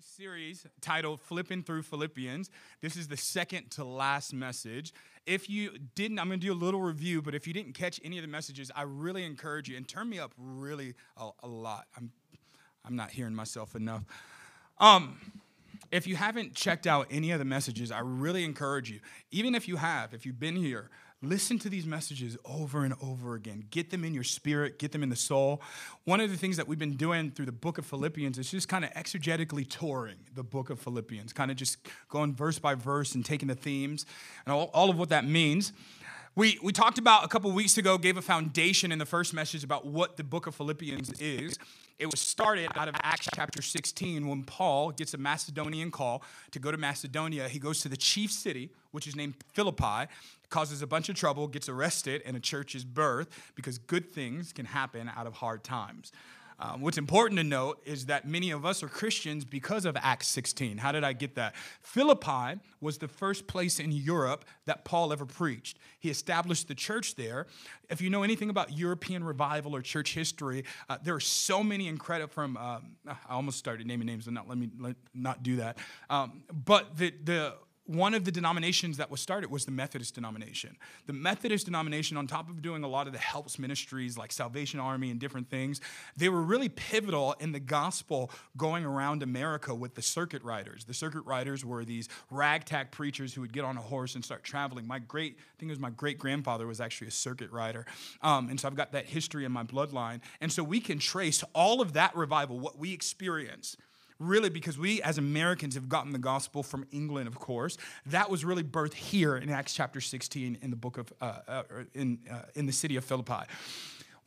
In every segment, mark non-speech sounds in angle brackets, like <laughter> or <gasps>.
this series titled Flipping Through Philippians. This is the second to last message. If you didn't, I'm going to do a little review, but if you didn't catch any of the messages, I really encourage you and turn me up really a, a lot. I'm, I'm not hearing myself enough. Um, if you haven't checked out any of the messages, I really encourage you, even if you have, if you've been here, Listen to these messages over and over again. Get them in your spirit, get them in the soul. One of the things that we've been doing through the book of Philippians is just kind of exegetically touring the book of Philippians, kind of just going verse by verse and taking the themes and all, all of what that means. We, we talked about a couple weeks ago, gave a foundation in the first message about what the book of Philippians is. It was started out of Acts chapter 16 when Paul gets a Macedonian call to go to Macedonia. He goes to the chief city, which is named Philippi, causes a bunch of trouble, gets arrested, and a church is birthed because good things can happen out of hard times. Um, what's important to note is that many of us are Christians because of Acts 16. How did I get that? Philippi was the first place in Europe that Paul ever preached. He established the church there. If you know anything about European revival or church history, uh, there are so many incredible from. Um, I almost started naming names, and not let me let, not do that. Um, but the the one of the denominations that was started was the Methodist denomination. The Methodist denomination, on top of doing a lot of the helps ministries like Salvation Army and different things, they were really pivotal in the gospel going around America with the circuit riders. The circuit riders were these ragtag preachers who would get on a horse and start traveling. My great, I think it was my great grandfather was actually a circuit rider. Um, and so I've got that history in my bloodline. And so we can trace all of that revival, what we experience really because we as Americans have gotten the gospel from England, of course. That was really birthed here in Acts chapter 16 in the book of, uh, uh, in, uh, in the city of Philippi.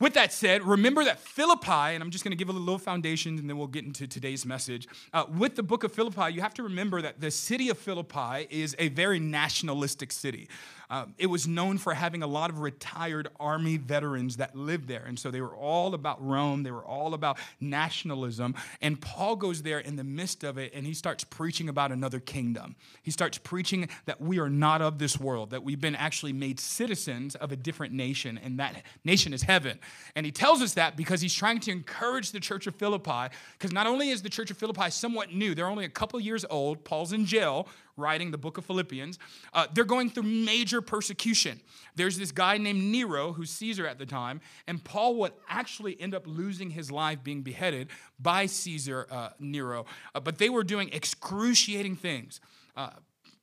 With that said, remember that Philippi, and I'm just going to give a little foundation and then we'll get into today's message. Uh, with the book of Philippi, you have to remember that the city of Philippi is a very nationalistic city. Um, it was known for having a lot of retired army veterans that lived there. And so they were all about Rome, they were all about nationalism. And Paul goes there in the midst of it and he starts preaching about another kingdom. He starts preaching that we are not of this world, that we've been actually made citizens of a different nation, and that nation is heaven. And he tells us that because he's trying to encourage the church of Philippi, because not only is the church of Philippi somewhat new, they're only a couple years old, Paul's in jail writing the book of Philippians, uh, they're going through major persecution. There's this guy named Nero, who's Caesar at the time, and Paul would actually end up losing his life being beheaded by Caesar uh, Nero. Uh, but they were doing excruciating things. Uh,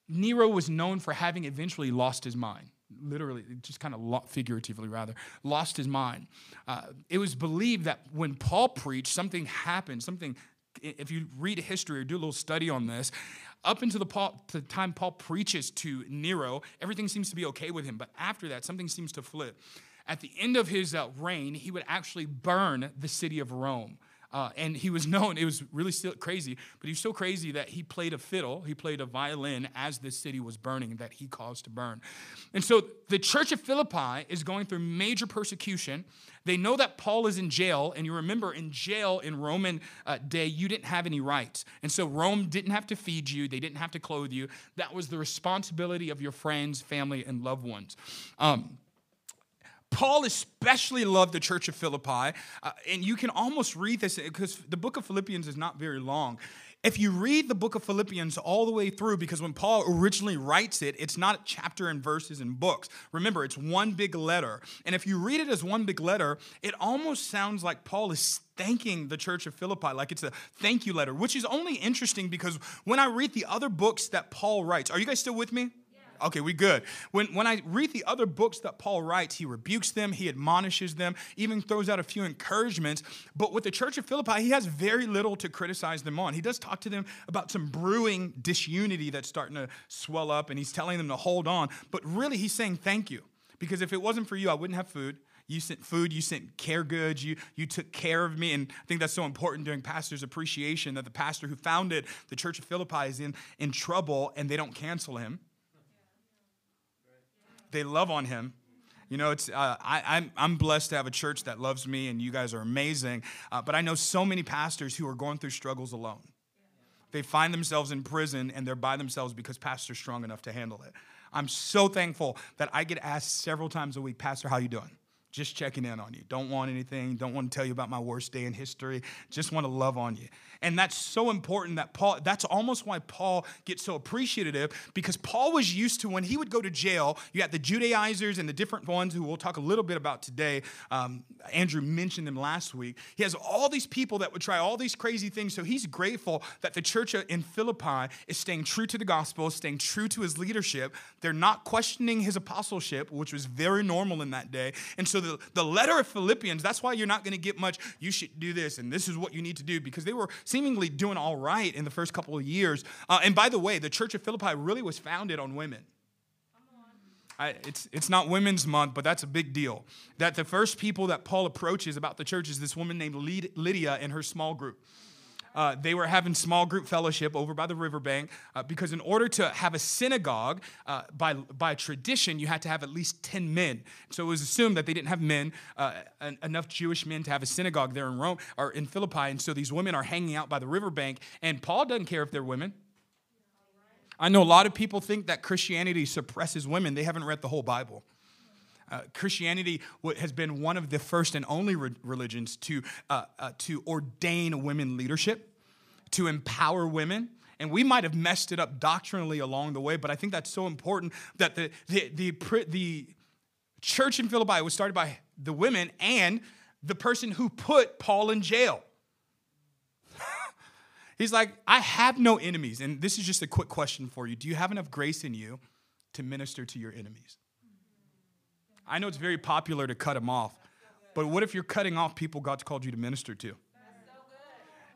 Nero was known for having eventually lost his mind literally, just kind of figuratively rather, lost his mind. Uh, it was believed that when Paul preached, something happened, something, if you read history or do a little study on this, up until the, Paul, the time Paul preaches to Nero, everything seems to be okay with him. But after that, something seems to flip. At the end of his uh, reign, he would actually burn the city of Rome. Uh, and he was <laughs> known, it was really still crazy, but he was so crazy that he played a fiddle, he played a violin as this city was burning that he caused to burn. And so the church of Philippi is going through major persecution. They know that Paul is in jail, and you remember in jail in Roman uh, day, you didn't have any rights. And so Rome didn't have to feed you, they didn't have to clothe you. That was the responsibility of your friends, family, and loved ones. Um, Paul especially loved the church of Philippi, uh, and you can almost read this because the book of Philippians is not very long. If you read the book of Philippians all the way through, because when Paul originally writes it, it's not chapter and verses and books. Remember, it's one big letter. And if you read it as one big letter, it almost sounds like Paul is thanking the church of Philippi, like it's a thank you letter, which is only interesting because when I read the other books that Paul writes, are you guys still with me? Okay, we good. When, when I read the other books that Paul writes, he rebukes them, he admonishes them, even throws out a few encouragements. But with the church of Philippi, he has very little to criticize them on. He does talk to them about some brewing disunity that's starting to swell up, and he's telling them to hold on. But really, he's saying thank you. Because if it wasn't for you, I wouldn't have food. You sent food, you sent care goods, you, you took care of me. And I think that's so important during pastor's appreciation that the pastor who founded the church of Philippi is in, in trouble and they don't cancel him they love on him. You know, it's uh, I, I'm I'm blessed to have a church that loves me, and you guys are amazing. Uh, but I know so many pastors who are going through struggles alone. They find themselves in prison, and they're by themselves because pastor's strong enough to handle it. I'm so thankful that I get asked several times a week, Pastor, how you doing? Just checking in on you. Don't want anything. Don't want to tell you about my worst day in history. Just want to love on you. And that's so important that Paul, that's almost why Paul gets so appreciative because Paul was used to when he would go to jail, you got the Judaizers and the different ones who we'll talk a little bit about today. Um, Andrew mentioned them last week. He has all these people that would try all these crazy things. So he's grateful that the church in Philippi is staying true to the gospel, staying true to his leadership. They're not questioning his apostleship, which was very normal in that day. And so the, the letter of Philippians, that's why you're not going to get much, you should do this and this is what you need to do because they were seemingly doing all right in the first couple of years. Uh, and by the way, the church of Philippi really was founded on women. I, it's, it's not Women's Month, but that's a big deal. That the first people that Paul approaches about the church is this woman named Lydia and her small group. Uh, they were having small group fellowship over by the riverbank uh, because in order to have a synagogue uh, by, by tradition you had to have at least 10 men. So it was assumed that they didn't have men uh, enough jewish men to have a synagogue there in rome or in philippi and so these women are hanging out by the riverbank and paul doesn't care if they're women. I know a lot of people think that christianity suppresses women. They haven't read the whole bible uh, Christianity has been one of the first and only re- religions to, uh, uh, to ordain women leadership, to empower women. And we might have messed it up doctrinally along the way, but I think that's so important that the, the, the, the church in Philippi was started by the women and the person who put Paul in jail. <laughs> He's like, I have no enemies. And this is just a quick question for you Do you have enough grace in you to minister to your enemies? I know it's very popular to cut them off, but what if you're cutting off people God's called you to minister to?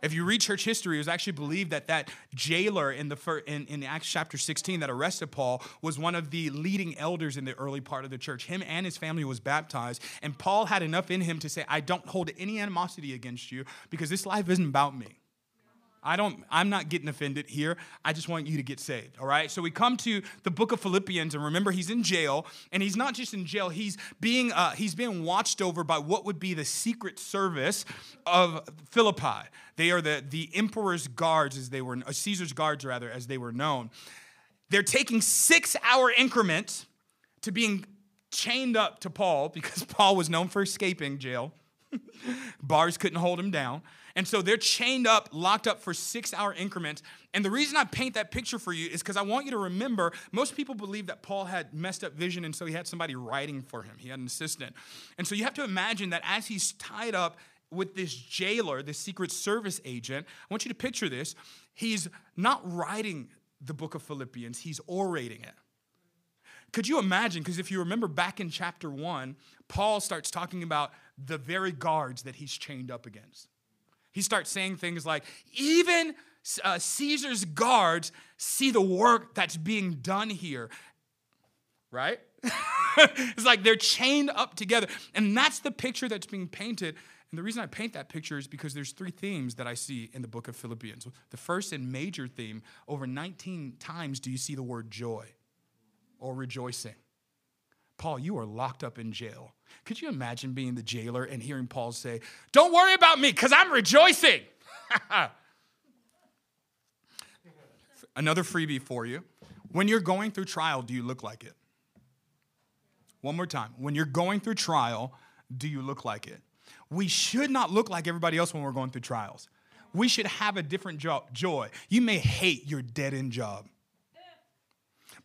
If you read church history, it was actually believed that that jailer in the first, in, in Acts chapter 16 that arrested Paul was one of the leading elders in the early part of the church. Him and his family was baptized, and Paul had enough in him to say, "I don't hold any animosity against you because this life isn't about me." I don't, I'm not getting offended here. I just want you to get saved, all right? So we come to the book of Philippians, and remember, he's in jail, and he's not just in jail, he's being, uh, he's being watched over by what would be the secret service of Philippi. They are the, the emperor's guards, as they were, uh, Caesar's guards, rather, as they were known. They're taking six hour increments to being chained up to Paul because <laughs> Paul was known for escaping jail. <laughs> Bars couldn't hold him down. And so they're chained up, locked up for six hour increments. And the reason I paint that picture for you is because I want you to remember most people believe that Paul had messed up vision, and so he had somebody writing for him. He had an assistant. And so you have to imagine that as he's tied up with this jailer, this Secret Service agent, I want you to picture this. He's not writing the book of Philippians, he's orating it. Could you imagine? Because if you remember back in chapter one, Paul starts talking about the very guards that he's chained up against. He starts saying things like, even uh, Caesar's guards see the work that's being done here. Right? <laughs> it's like they're chained up together. And that's the picture that's being painted. And the reason I paint that picture is because there's three themes that I see in the book of Philippians. The first and major theme, over 19 times do you see the word joy or rejoicing. Paul, you are locked up in jail. Could you imagine being the jailer and hearing Paul say, Don't worry about me because I'm rejoicing? <laughs> Another freebie for you. When you're going through trial, do you look like it? One more time. When you're going through trial, do you look like it? We should not look like everybody else when we're going through trials. We should have a different joy. You may hate your dead end job.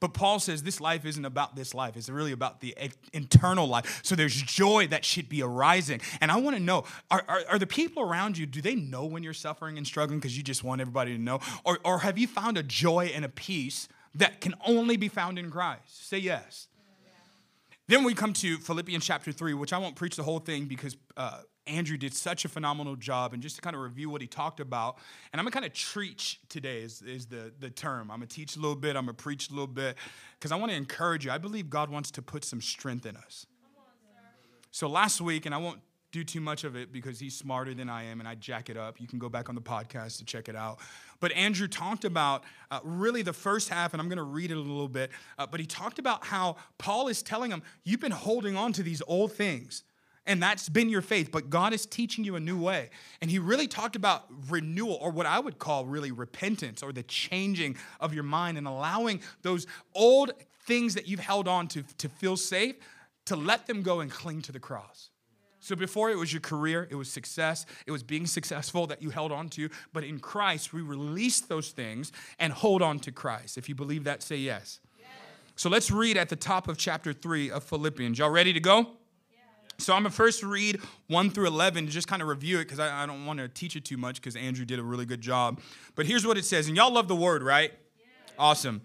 But Paul says this life isn't about this life, it's really about the internal life. So there's joy that should be arising. And I want to know are, are, are, the people around you, do they know when you're suffering and struggling because you just want everybody to know? Or, or have you found a joy and a peace that can only be found in Christ? Say yes. Then we come to Philippians chapter 3, which I won't preach the whole thing because uh, Andrew did such a phenomenal job. And just to kind of review what he talked about, and I'm gonna kind of treat today is, is the, the term. I'm gonna teach a little bit, I'm gonna preach a little bit, because I wanna encourage you. I believe God wants to put some strength in us. So last week, and I won't do too much of it because he's smarter than I am and I jack it up. You can go back on the podcast to check it out. But Andrew talked about uh, really the first half, and I'm going to read it a little bit. Uh, but he talked about how Paul is telling him, You've been holding on to these old things and that's been your faith, but God is teaching you a new way. And he really talked about renewal, or what I would call really repentance, or the changing of your mind and allowing those old things that you've held on to to feel safe to let them go and cling to the cross. So before it was your career, it was success, it was being successful that you held on to. But in Christ, we release those things and hold on to Christ. If you believe that, say yes. yes. So let's read at the top of chapter 3 of Philippians. Y'all ready to go? So I'm gonna first read 1 through 11 to just kind of review it because I, I, don't want to teach it too much because Andrew did a really good job. But here's what it says, and y'all love the word, right? Yeah. Awesome.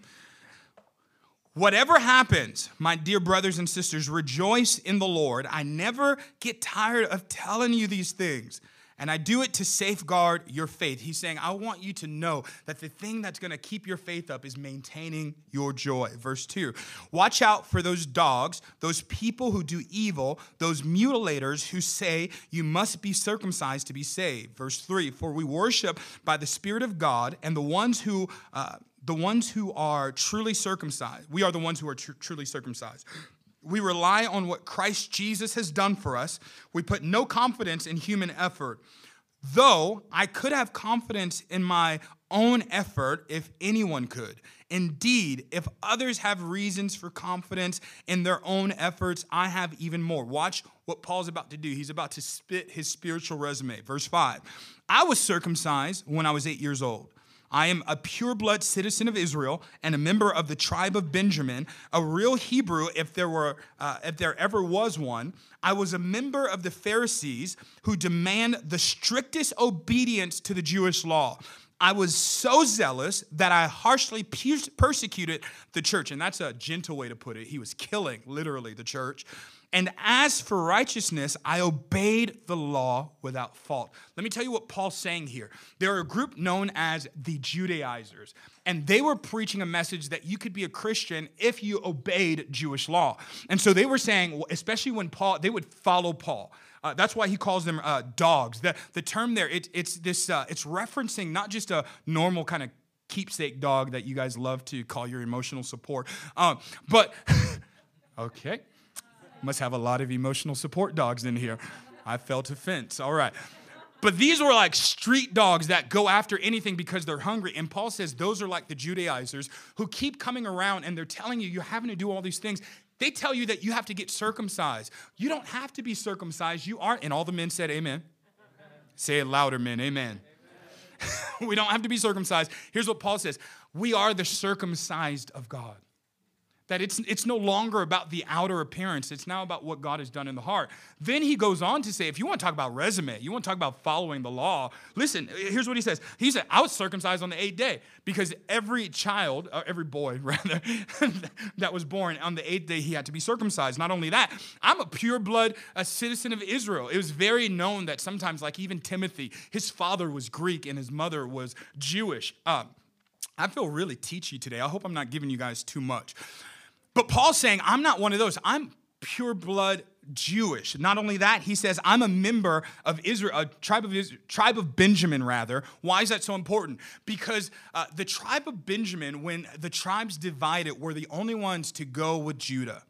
Whatever happens, my dear brothers and sisters, rejoice in the Lord. I never get tired of telling you these things. And I do it to safeguard your faith. He's saying, I want you to know that the thing that's going to keep your faith up is maintaining your joy. Verse 2 Watch out for those dogs, those people who do evil, those mutilators who say you must be circumcised to be saved. Verse 3 For we worship by the Spirit of God, and the ones who uh, the ones who are truly circumcised, we are the ones who are tr- truly circumcised. We rely on what Christ Jesus has done for us. We put no confidence in human effort. Though I could have confidence in my own effort if anyone could. Indeed, if others have reasons for confidence in their own efforts, I have even more. Watch what Paul's about to do. He's about to spit his spiritual resume. Verse 5 I was circumcised when I was eight years old. I am a pure-blood citizen of Israel and a member of the tribe of Benjamin, a real Hebrew if there were uh, if there ever was one. I was a member of the Pharisees who demand the strictest obedience to the Jewish law. I was so zealous that I harshly persecuted the church. And that's a gentle way to put it. He was killing, literally, the church. And as for righteousness, I obeyed the law without fault. Let me tell you what Paul's saying here. They're a group known as the Judaizers, and they were preaching a message that you could be a Christian if you obeyed Jewish law. And so they were saying, especially when Paul, they would follow Paul. Uh, that's why he calls them uh, dogs. The, the term there, it, it's this, uh, it's referencing not just a normal kind of keepsake dog that you guys love to call your emotional support, um, but <laughs> okay. Must have a lot of emotional support dogs in here. I felt offense. All right. But these were like street dogs that go after anything because they're hungry. And Paul says those are like the Judaizers who keep coming around and they're telling you you're having to do all these things. They tell you that you have to get circumcised. You don't have to be circumcised. You aren't. And all the men said, Amen. Say it louder, men. Amen. <laughs> we don't have to be circumcised. Here's what Paul says We are the circumcised of God. That it's, it's no longer about the outer appearance, it's now about what God has done in the heart. Then he goes on to say, if you want to talk about resume, you want to talk about following the law, listen, here's what he says. He said, I was circumcised on the eighth day because every child, or every boy <laughs> rather, that was born on the eighth day, he had to be circumcised. Not only that, I'm a pure blood a citizen of Israel. It was very known that sometimes, like even Timothy, his father was Greek and his mother was Jewish. Um, I feel really teachy today. I hope I'm not giving you guys too much. But Paul's saying, I'm not one of those. I'm pure blood Jewish. Not only that, he says, I'm a member of Israel, a tribe of Israel, tribe of Benjamin, rather. Why is that so important? Because uh, the tribe of Benjamin, when the tribes divided, were the only ones to go with Judah.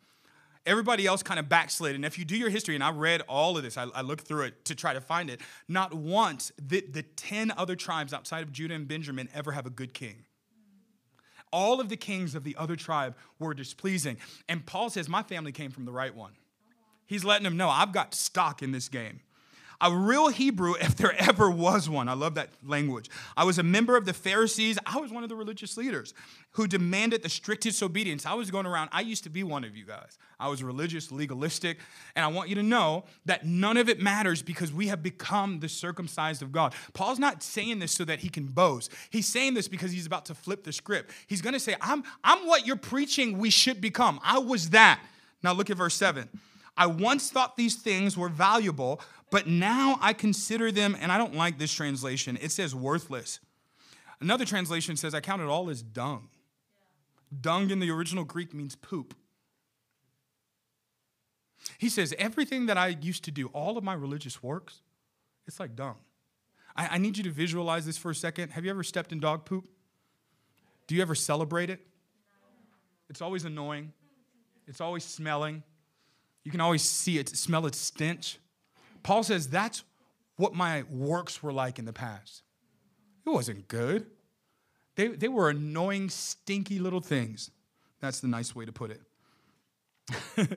Everybody else kind of backslid. And if you do your history, and I read all of this, I, I looked through it to try to find it, not once did the 10 other tribes outside of Judah and Benjamin ever have a good king all of the kings of the other tribe were displeasing. And Paul says, My family came from the right one. He's letting them know, I've got stock in this game. A real Hebrew, <laughs> if there ever was one. I love that language. I was a member of the Pharisees. I was one of the religious leaders who demanded the strictest obedience. I was going around, I used to be one of you guys. I was religious, legalistic, and I want you to know that none of it matters because we have become the circumcised of God. Paul's not saying this so that he can boast. He's saying this because he's about to flip the script. He's going to say, I'm, I'm what you're preaching we should become. I was that. Now look at verse 7. I once thought these things were valuable, but now I consider them, and I don't like this translation, it says worthless. Another translation says, I count it all as dung. Dung in the original Greek means poop. He says, everything that I used to do, all of my religious works, it's like dung. I, I, need you to visualize this for a second. Have you ever stepped in dog poop? Do you ever celebrate it? It's always annoying, it's always smelling. You can always see it, smell its stench. Paul says that's what my works were like in the past. It wasn't good. They, they were annoying, stinky little things. That's the nice way to put it. <laughs>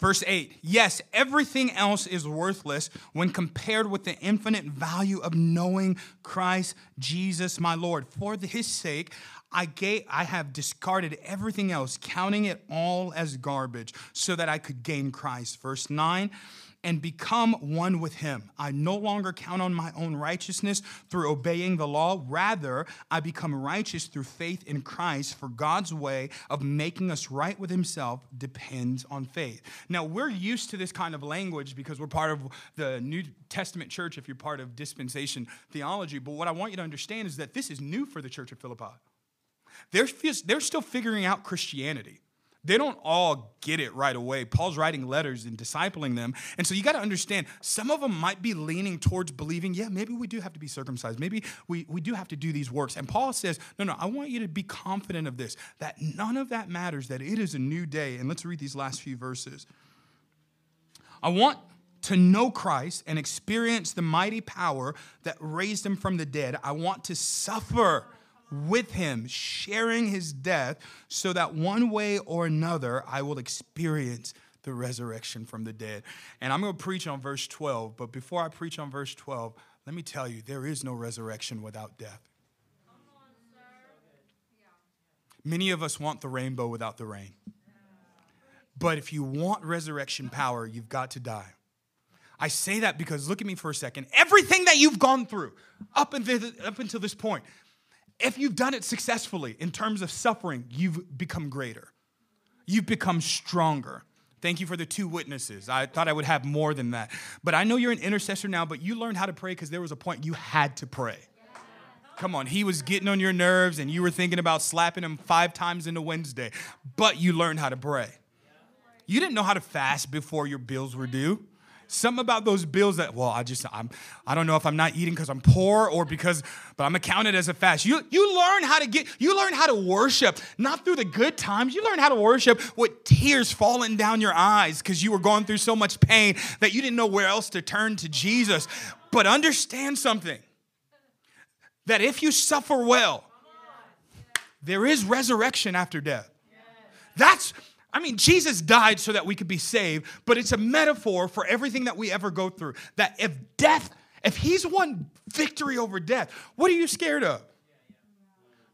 Verse 8 Yes, everything else is worthless when compared with the infinite value of knowing Christ Jesus my Lord. For his sake, I, gave, I have discarded everything else, counting it all as garbage, so that I could gain Christ. Verse 9 and become one with him. I no longer count on my own righteousness through obeying the law. Rather, I become righteous through faith in Christ, for God's way of making us right with himself depends on faith. Now, we're used to this kind of language because we're part of the New Testament church, if you're part of dispensation theology. But what I want you to understand is that this is new for the church of Philippi. They're, they're still figuring out Christianity. They don't all get it right away. Paul's writing letters and discipling them. And so you got to understand, some of them might be leaning towards believing, yeah, maybe we do have to be circumcised. Maybe we, we do have to do these works. And Paul says, no, no, I want you to be confident of this, that none of that matters, that it is a new day. And let's read these last few verses. I want to know Christ and experience the mighty power that raised him from the dead. I want to suffer with him, sharing his death, so that one way or another I will experience the resurrection from the dead. And I'm going to preach on verse 12, but before I preach on verse 12, let me tell you there is no resurrection without death. Many of us want the rainbow without the rain. But if you want resurrection power, you've got to die. I say that because look at me for a second. Everything that you've gone through up until, up until this point, if you've done it successfully in terms of suffering, you've become greater. You've become stronger. Thank you for the two witnesses. I thought I would have more than that. But I know you're an intercessor now, but you learned how to pray because there was a point you had to pray. Come on, he was getting on your nerves and you were thinking about slapping him five times in a Wednesday, but you learned how to pray. You didn't know how to fast before your bills were due. Something about those bills that, well, I just, I'm, I don't know if I'm not eating because I'm poor or because, but I'm accounted as a fast. You, you learn how to get, you learn how to worship, not through the good times. You learn how to worship with tears falling down your eyes because you were going through so much pain that you didn't know where else to turn to Jesus. But understand something that if you suffer well, there is resurrection after death. That's I mean, Jesus died so that we could be saved, but it's a metaphor for everything that we ever go through. That if death, if he's won victory over death, what are you scared of?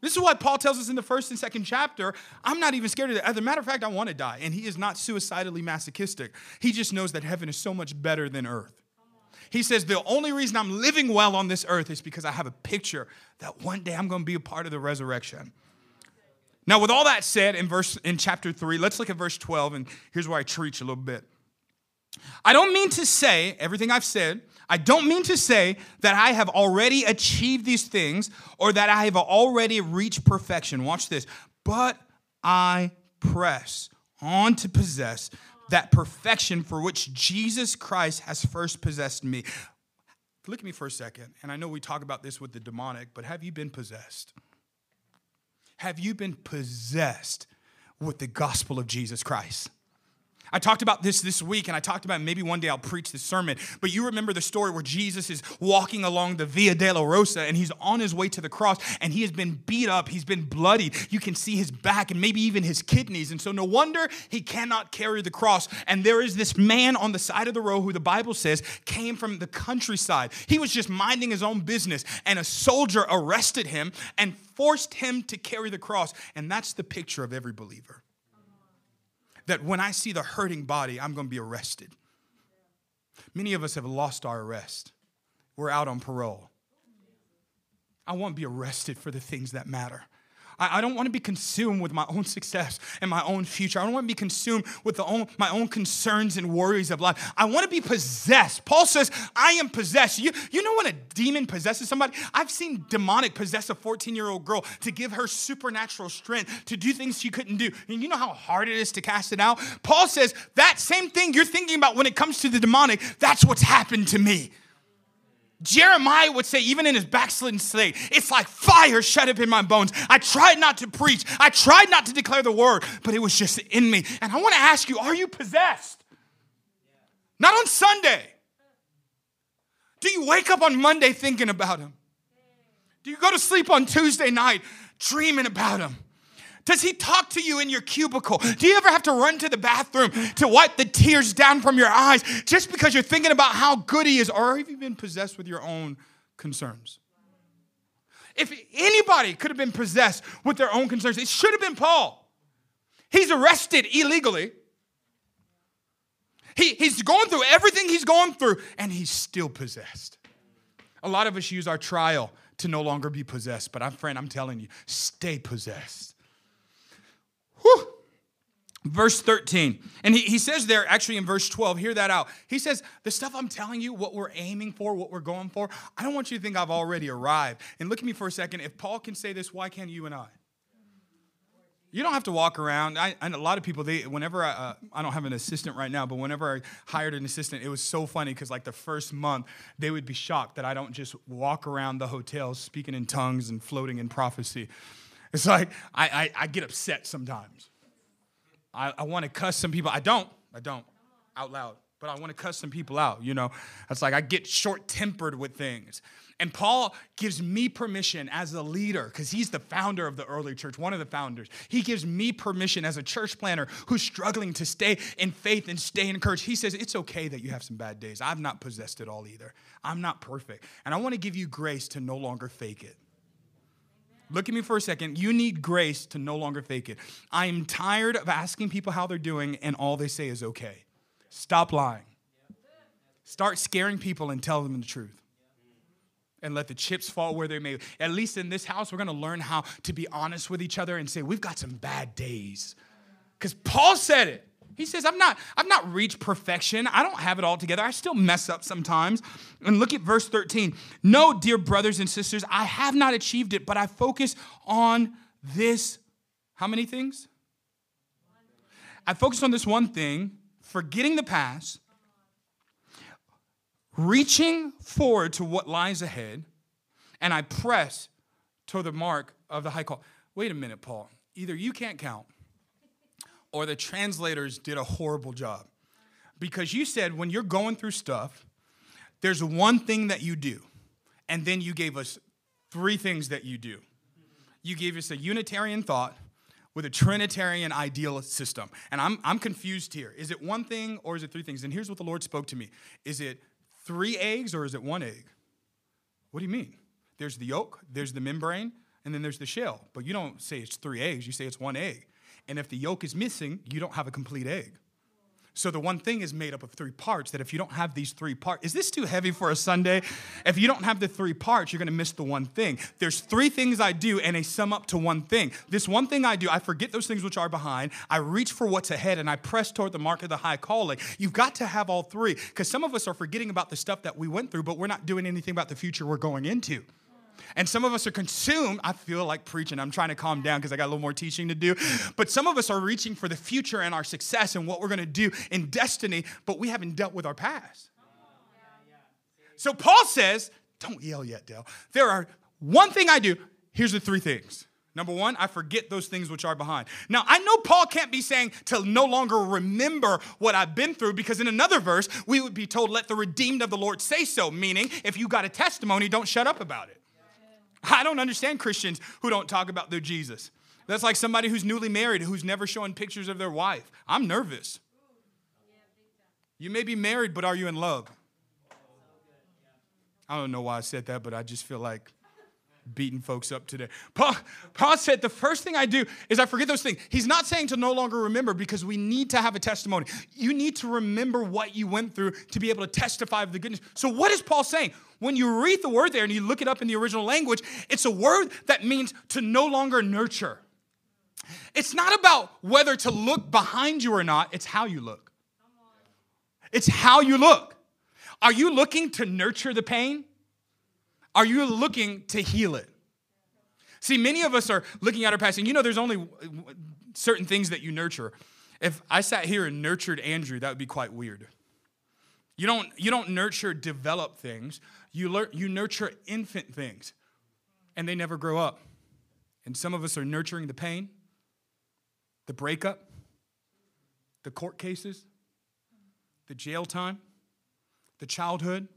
This is why Paul tells us in the first and second chapter, I'm not even scared of that. As a matter of fact, I want to die. And he is not suicidally masochistic. He just knows that heaven is so much better than earth. He says, The only reason I'm living well on this earth is because I have a picture that one day I'm going to be a part of the resurrection. Now, with all that said, in verse in chapter three, let's look at verse 12, and here's where I preach a little bit. I don't mean to say everything I've said. I don't mean to say that I have already achieved these things or that I have already reached perfection. Watch this. But I press on to possess that perfection for which Jesus Christ has first possessed me. Look at me for a second. And I know we talk about this with the demonic, but have you been possessed? Have you been possessed with the gospel of Jesus Christ? I talked about this this week, and I talked about maybe one day I'll preach this sermon. But you remember the story where Jesus is walking along the Via Dolorosa and he's on his way to the cross and he has been beat up, he's been bloodied. You can see his back and maybe even his kidneys. And so, no wonder he cannot carry the cross. And there is this man on the side of the road who the Bible says came from the countryside. He was just minding his own business, and a soldier arrested him and forced him to carry the cross. And that's the picture of every believer that when I see the hurting body, I'm going to be arrested. Many of us have lost our arrest. We're out on parole. I won't be arrested for the things that matter. I, I don't want to be consumed with my own success and my own future. I don't want to be consumed with the own, my own concerns and worries of life. I want to be possessed. Paul says, I am possessed. You, you know when a demon possesses somebody? I've seen demonic possess a 14 year old girl to give her supernatural strength to do things she couldn't do. And you know how hard it is to cast it out? Paul says, that same thing you're thinking about when it comes to the demonic, that's what's happened to me. Jeremiah would say, even in his backslidden state, it's like fire shut up in my bones. I tried not to preach, I tried not to declare the word, but it was just in me. And I want to ask you, are you possessed? Not on Sunday. Do you wake up on Monday thinking about him? Do you go to sleep on Tuesday night dreaming about him? Does he talk to you in your cubicle? Do you ever have to run to the bathroom to wipe the tears down from your eyes just because you're thinking about how good he is? Or have you been possessed with your own concerns? If anybody could have been possessed with their own concerns, it should have been Paul. He's arrested illegally. He, he's going through everything he's going through, and he's still possessed. A lot of us use our trial to no longer be possessed, but I'm friend, I'm telling you, stay possessed. Whew. Verse 13. And he, he says there, actually in verse 12, hear that out. He says, The stuff I'm telling you, what we're aiming for, what we're going for, I don't want you to think I've already arrived. And look at me for a second. If Paul can say this, why can't you and I? You don't have to walk around. I, and a lot of people, they whenever I, uh, I don't have an assistant right now, but whenever I hired an assistant, it was so funny because like the first month, they would be shocked that I don't just walk around the hotels speaking in tongues and floating in prophecy. It's like I, I, I get upset sometimes. I, I want to cuss some people. I don't. I don't out loud, but I want to cuss some people out. You know, it's like I get short tempered with things. And Paul gives me permission as a leader, because he's the founder of the early church, one of the founders. He gives me permission as a church planner who's struggling to stay in faith and stay encouraged. He says, It's okay that you have some bad days. I've not possessed it all either. I'm not perfect. And I want to give you grace to no longer fake it. Look at me for a second. You need grace to no longer fake it. I am tired of asking people how they're doing and all they say is okay. Stop lying. Start scaring people and tell them the truth and let the chips fall where they may. At least in this house, we're to learn how to be honest with each other and say, we've got some bad days. Because Paul said it. He says, I've not, I've not reached perfection. I don't have it all together. I still mess up sometimes. And look at verse 13. No, dear brothers and sisters, I have not achieved it, but I focus on this. How many things? I focus on this one thing, forgetting the past reaching forward to what lies ahead, and I press toward the mark of the high call. Wait a minute, Paul. Either you can't count, or the translators did a horrible job. Because you said when you're going through stuff, there's one thing that you do, and then you gave us three things that you do. You gave us a Unitarian thought with a Trinitarian ideal system. And I'm, I'm confused here. Is it one thing or is it three things? And here's what the Lord spoke to me Is it three eggs or is it one egg? What do you mean? There's the yolk, there's the membrane, and then there's the shell. But you don't say it's three eggs, you say it's one egg. And if the yolk is missing, you don't have a complete egg. So the one thing is made up of three parts that if you don't have these three parts, is this too heavy for a Sunday? If you don't have the three parts, you're gonna miss the one thing. There's three things I do and they sum up to one thing. This one thing I do, I forget those things which are behind, I reach for what's ahead and I press toward the mark of the high calling. You've got to have all three because some of us are forgetting about the stuff that we went through, but we're not doing anything about the future we're going into. And some of us are consumed. I feel like preaching. I'm trying to calm down because I got a little more teaching to do. But some of us are reaching for the future and our success and what we're going to do in destiny, but we haven't dealt with our past. So Paul says, don't yell yet, Dale. There are one thing I do. Here's the three things. Number one, I forget those things which are behind. Now, I know Paul can't be saying to no longer remember what I've been through because in another verse, we would be told, let the redeemed of the Lord say so, meaning if you got a testimony, don't shut up about it. I don't understand Christians who don't talk about their Jesus. That's like somebody who's newly married who's never showing pictures of their wife. I'm nervous. You may be married, but are you in love? I don't know why I said that, but I just feel like beating folks up today. Paul, Paul said, The first thing I do is I forget those things. He's not saying to no longer remember because we need to have a testimony. You need to remember what you went through to be able to testify of the goodness. So, what is Paul saying? When you read the word there and you look it up in the original language, it's a word that means to no longer nurture. It's not about whether to look behind you or not, it's how you look. It's how you look. Are you looking to nurture the pain? Are you looking to heal it? See, many of us are looking at our past, and you know there's only certain things that you nurture. If I sat here and nurtured Andrew, that would be quite weird. You don't, you don't nurture develop things, you, learn, you nurture infant things, and they never grow up. And some of us are nurturing the pain, the breakup, the court cases, the jail time, the childhood.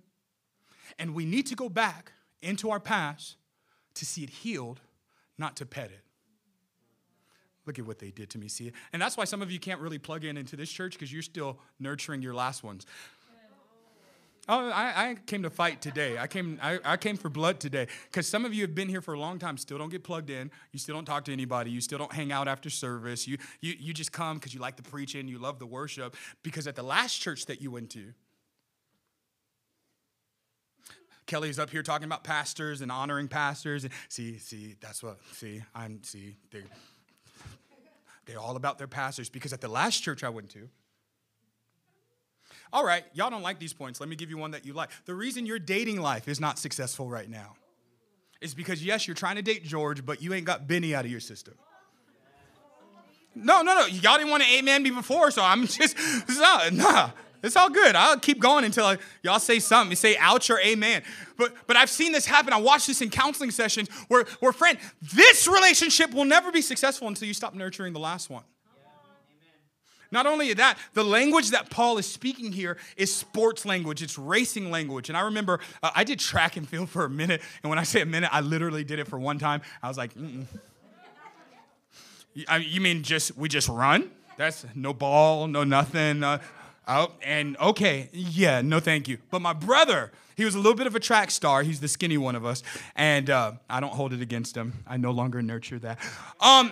And we need to go back into our past to see it healed, not to pet it. Look at what they did to me. See, and that's why some of you can't really plug in into this church because you're still nurturing your last ones. Oh, I, I, came to fight today. I came, I, I came for blood today because some of you have been here for a long time, still don't get plugged in. You still don't talk to anybody. You still don't hang out after service. You, you, you just come because you like the preaching, you love the worship. Because at the last church that you went to, Kelly's up here talking about pastors and honoring pastors. And see, see, that's what, see, I'm, see, they, they're all about their pastors because at the last church I went to, all right, y'all don't like these points. Let me give you one that you like. The reason your dating life is not successful right now is because, yes, you're trying to date George, but you ain't got Benny out of your system. No, no, no. Y'all didn't want to amen me before, so I'm <laughs> just, nah. It's all good. I'll keep going until I, y'all say something. You say ouch or amen. But but I've seen this happen. I watched this in counseling sessions where, where friend, this relationship will never be successful until you stop nurturing the last one. Not only that, the language that Paul is speaking here is sports language, it's racing language. And I remember uh, I did track and field for a minute. And when I say a minute, I literally did it for one time. I was like, Mm-mm. you mean just we just run? That's no ball, no nothing. Uh, oh, and okay, yeah, no thank you. But my brother, he was a little bit of a track star. He's the skinny one of us. And uh, I don't hold it against him. I no longer nurture that. Um,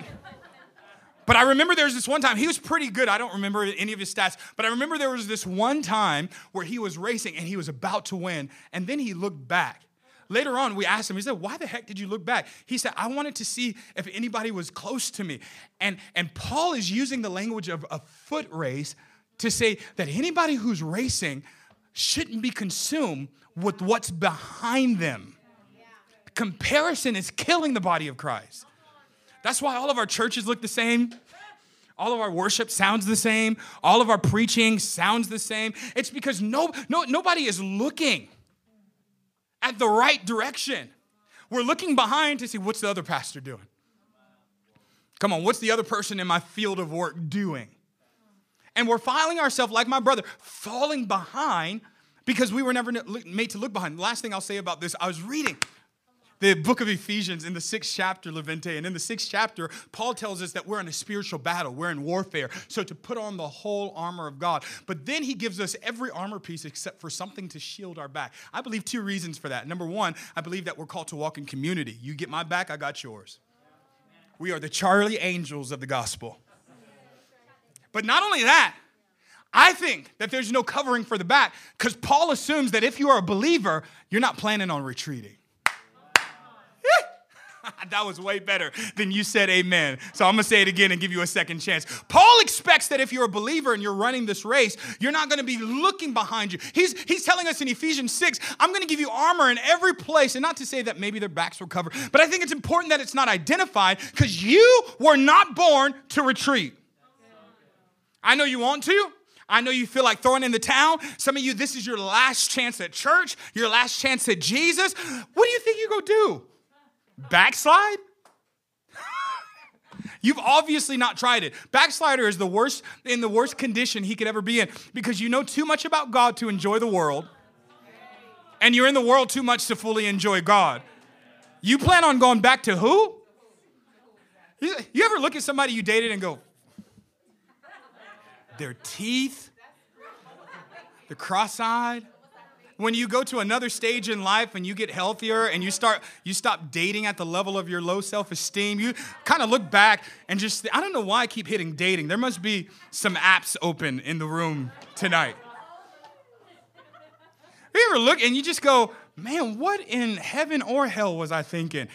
but I remember there was this one time, he was pretty good. I don't remember any of his stats, but I remember there was this one time where he was racing and he was about to win, and then he looked back. Later on, we asked him, he said, Why the heck did you look back? He said, I wanted to see if anybody was close to me. And, and Paul is using the language of a foot race to say that anybody who's racing shouldn't be consumed with what's behind them. Comparison is killing the body of Christ. That's why all of our churches look the same. All of our worship sounds the same. All of our preaching sounds the same. It's because no, no, nobody is looking at the right direction. We're looking behind to see what's the other pastor doing. Come on, what's the other person in my field of work doing? And we're filing ourselves like my brother, falling behind because we were never made to look behind. Last thing I'll say about this, I was reading the book of Ephesians in the sixth chapter, Levante. And in the sixth chapter, Paul tells us that we're in a spiritual battle, we're in warfare. So to put on the whole armor of God. But then he gives us every armor piece except for something to shield our back. I believe two reasons for that. Number one, I believe that we're called to walk in community. You get my back, I got yours. We are the Charlie Angels of the gospel. But not only that, I think that there's no covering for the back because Paul assumes that if you are a believer, you're not planning on retreating. <laughs> that was way better than you said amen. So I'm gonna say it again and give you a second chance. Paul expects that if you're a believer and you're running this race, you're not gonna be looking behind you. He's, he's telling us in Ephesians 6, I'm gonna give you armor in every place. And not to say that maybe their backs were covered, but I think it's important that it's not identified because you were not born to retreat. I know you want to. I know you feel like throwing in the towel. Some of you, this is your last chance at church, your last chance at Jesus. What do you think you're gonna do? Backslide? <laughs> You've obviously not tried it. Backslider is the worst in the worst condition he could ever be in because you know too much about God to enjoy the world. And you're in the world too much to fully enjoy God. You plan on going back to who? You ever look at somebody you dated and go, their teeth, they're cross eyed, when you go to another stage in life and you get healthier and you start you stop dating at the level of your low self-esteem you kind of look back and just i don't know why i keep hitting dating. There must be some apps open in the room tonight. You ever look and you just go man what in heaven or hell was i thinking?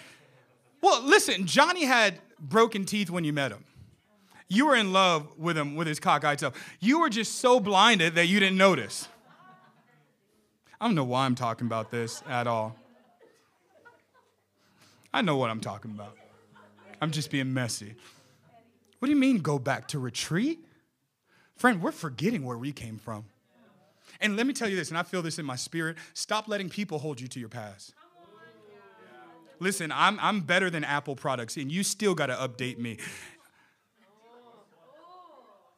Well listen johnny had broken teeth when you met him you were in love with him with his cockeyed self you were just so blinded that you didn't notice I don't know why I'm talking about this at all. I know what I'm talking about. I'm just being messy. What do you mean go back to retreat? Friend, we're forgetting where we came from. And let me tell you this, and I feel this in my spirit stop letting people hold you to your past. Listen, I'm, I'm better than Apple products, and you still got to update me.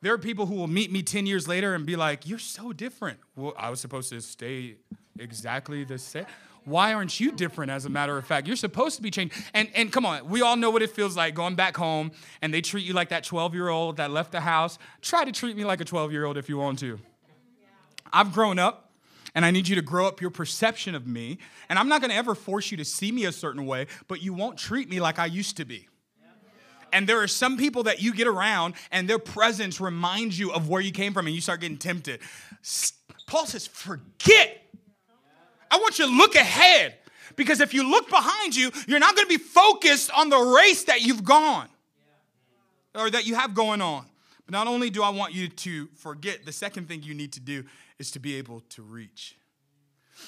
There are people who will meet me 10 years later and be like, You're so different. Well, I was supposed to stay exactly the same. Why aren't you different, as a matter of fact? You're supposed to be changed. And, and come on, we all know what it feels like going back home and they treat you like that 12 year old that left the house. Try to treat me like a 12 year old if you want to. I've grown up and I need you to grow up your perception of me. And I'm not gonna ever force you to see me a certain way, but you won't treat me like I used to be. And there are some people that you get around and their presence reminds you of where you came from and you start getting tempted. Paul says, forget. I want you to look ahead because if you look behind you, you're not going to be focused on the race that you've gone or that you have going on. But not only do I want you to forget, the second thing you need to do is to be able to reach.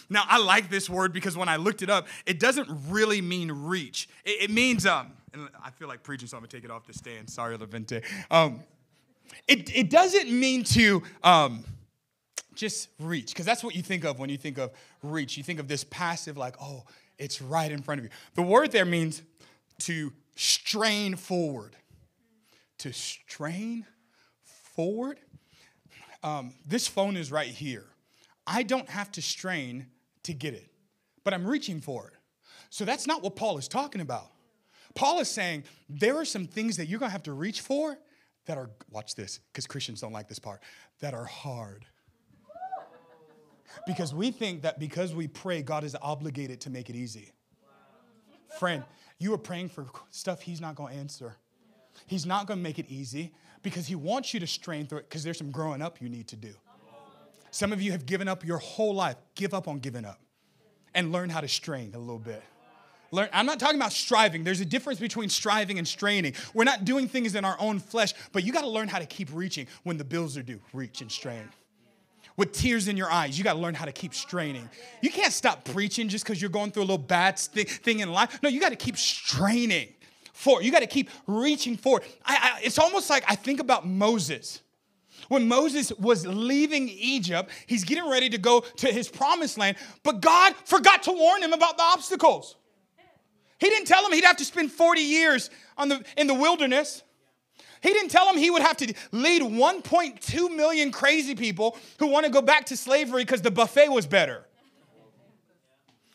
Now, I like this word because when I looked it up, it doesn't really mean reach. It, it means, um, and I feel like preaching, so I'm gonna take it off the stand. Sorry, Levente. Um, it, it doesn't mean to um, just reach, because that's what you think of when you think of reach. You think of this passive, like, oh, it's right in front of you. The word there means to strain forward. To strain forward. Um, this phone is right here. I don't have to strain to get it, but I'm reaching for it. So that's not what Paul is talking about. Paul is saying there are some things that you're gonna have to reach for that are, watch this, because Christians don't like this part, that are hard. Because we think that because we pray, God is obligated to make it easy. Friend, you are praying for stuff He's not gonna answer. He's not gonna make it easy because He wants you to strain through it because there's some growing up you need to do. Some of you have given up your whole life. Give up on giving up and learn how to strain a little bit. Learn, I'm not talking about striving. There's a difference between striving and straining. We're not doing things in our own flesh, but you got to learn how to keep reaching when the bills are due. Reach and strain. With tears in your eyes, you got to learn how to keep straining. You can't stop preaching just because you're going through a little bad thing in life. No, you got to keep straining forward. You got to keep reaching forward. I, I, it's almost like I think about Moses. When Moses was leaving Egypt, he's getting ready to go to his promised land, but God forgot to warn him about the obstacles. He didn't tell him he'd have to spend 40 years the, in the wilderness. He didn't tell him he would have to lead 1.2 million crazy people who want to go back to slavery because the buffet was better.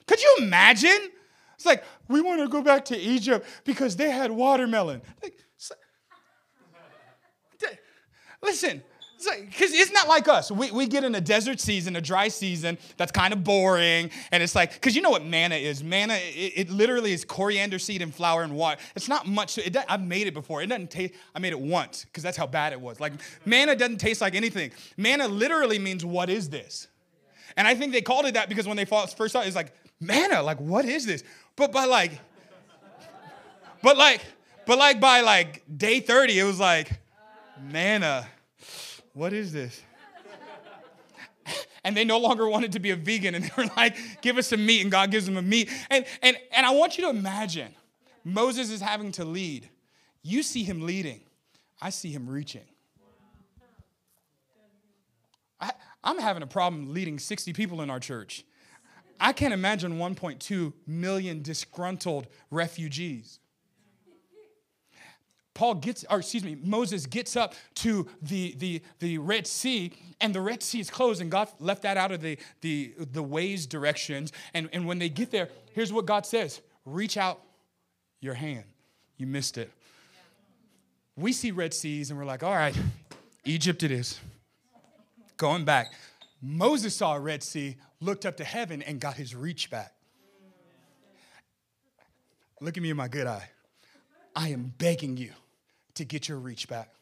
Could you imagine? It's like, we want to go back to Egypt because they had watermelon. Like, <laughs> listen, because it's, not like us. We, we get in a desert season, a dry season that's kind of boring. And it's like, because you know what manna is? Manna, it, it, literally is coriander seed and flour and water. It's not much. It I've made it before. It doesn't taste, I made it once because that's how bad it was. Like, manna doesn't taste like anything. Manna literally means, what is this? And I think they called it that because when they first saw it, it's like, manna, like, what is this? But by like, but like, but like by like day 30, it was like, manna what is this? and they no longer wanted to be a vegan and they were like give us some meat and god gives them a meat. And, and, and i want you to imagine moses is having to lead. You see him leading. I see him reaching. I, i'm having a problem leading 60 people in our church. I can't imagine 1.2 million disgruntled refugees Paul gets, or excuse me, Moses gets up to the, the, the Red Sea, and the Red Sea is closed, and God left that out of the, the, the ways directions. And, and when they get there, here's what God says reach out your hand. You missed it. We see Red Seas, and we're like, all right, Egypt it is. Going back. Moses saw a Red Sea, looked up to heaven, and got his reach back. Look at me in my good eye. I am begging you to get your reach back.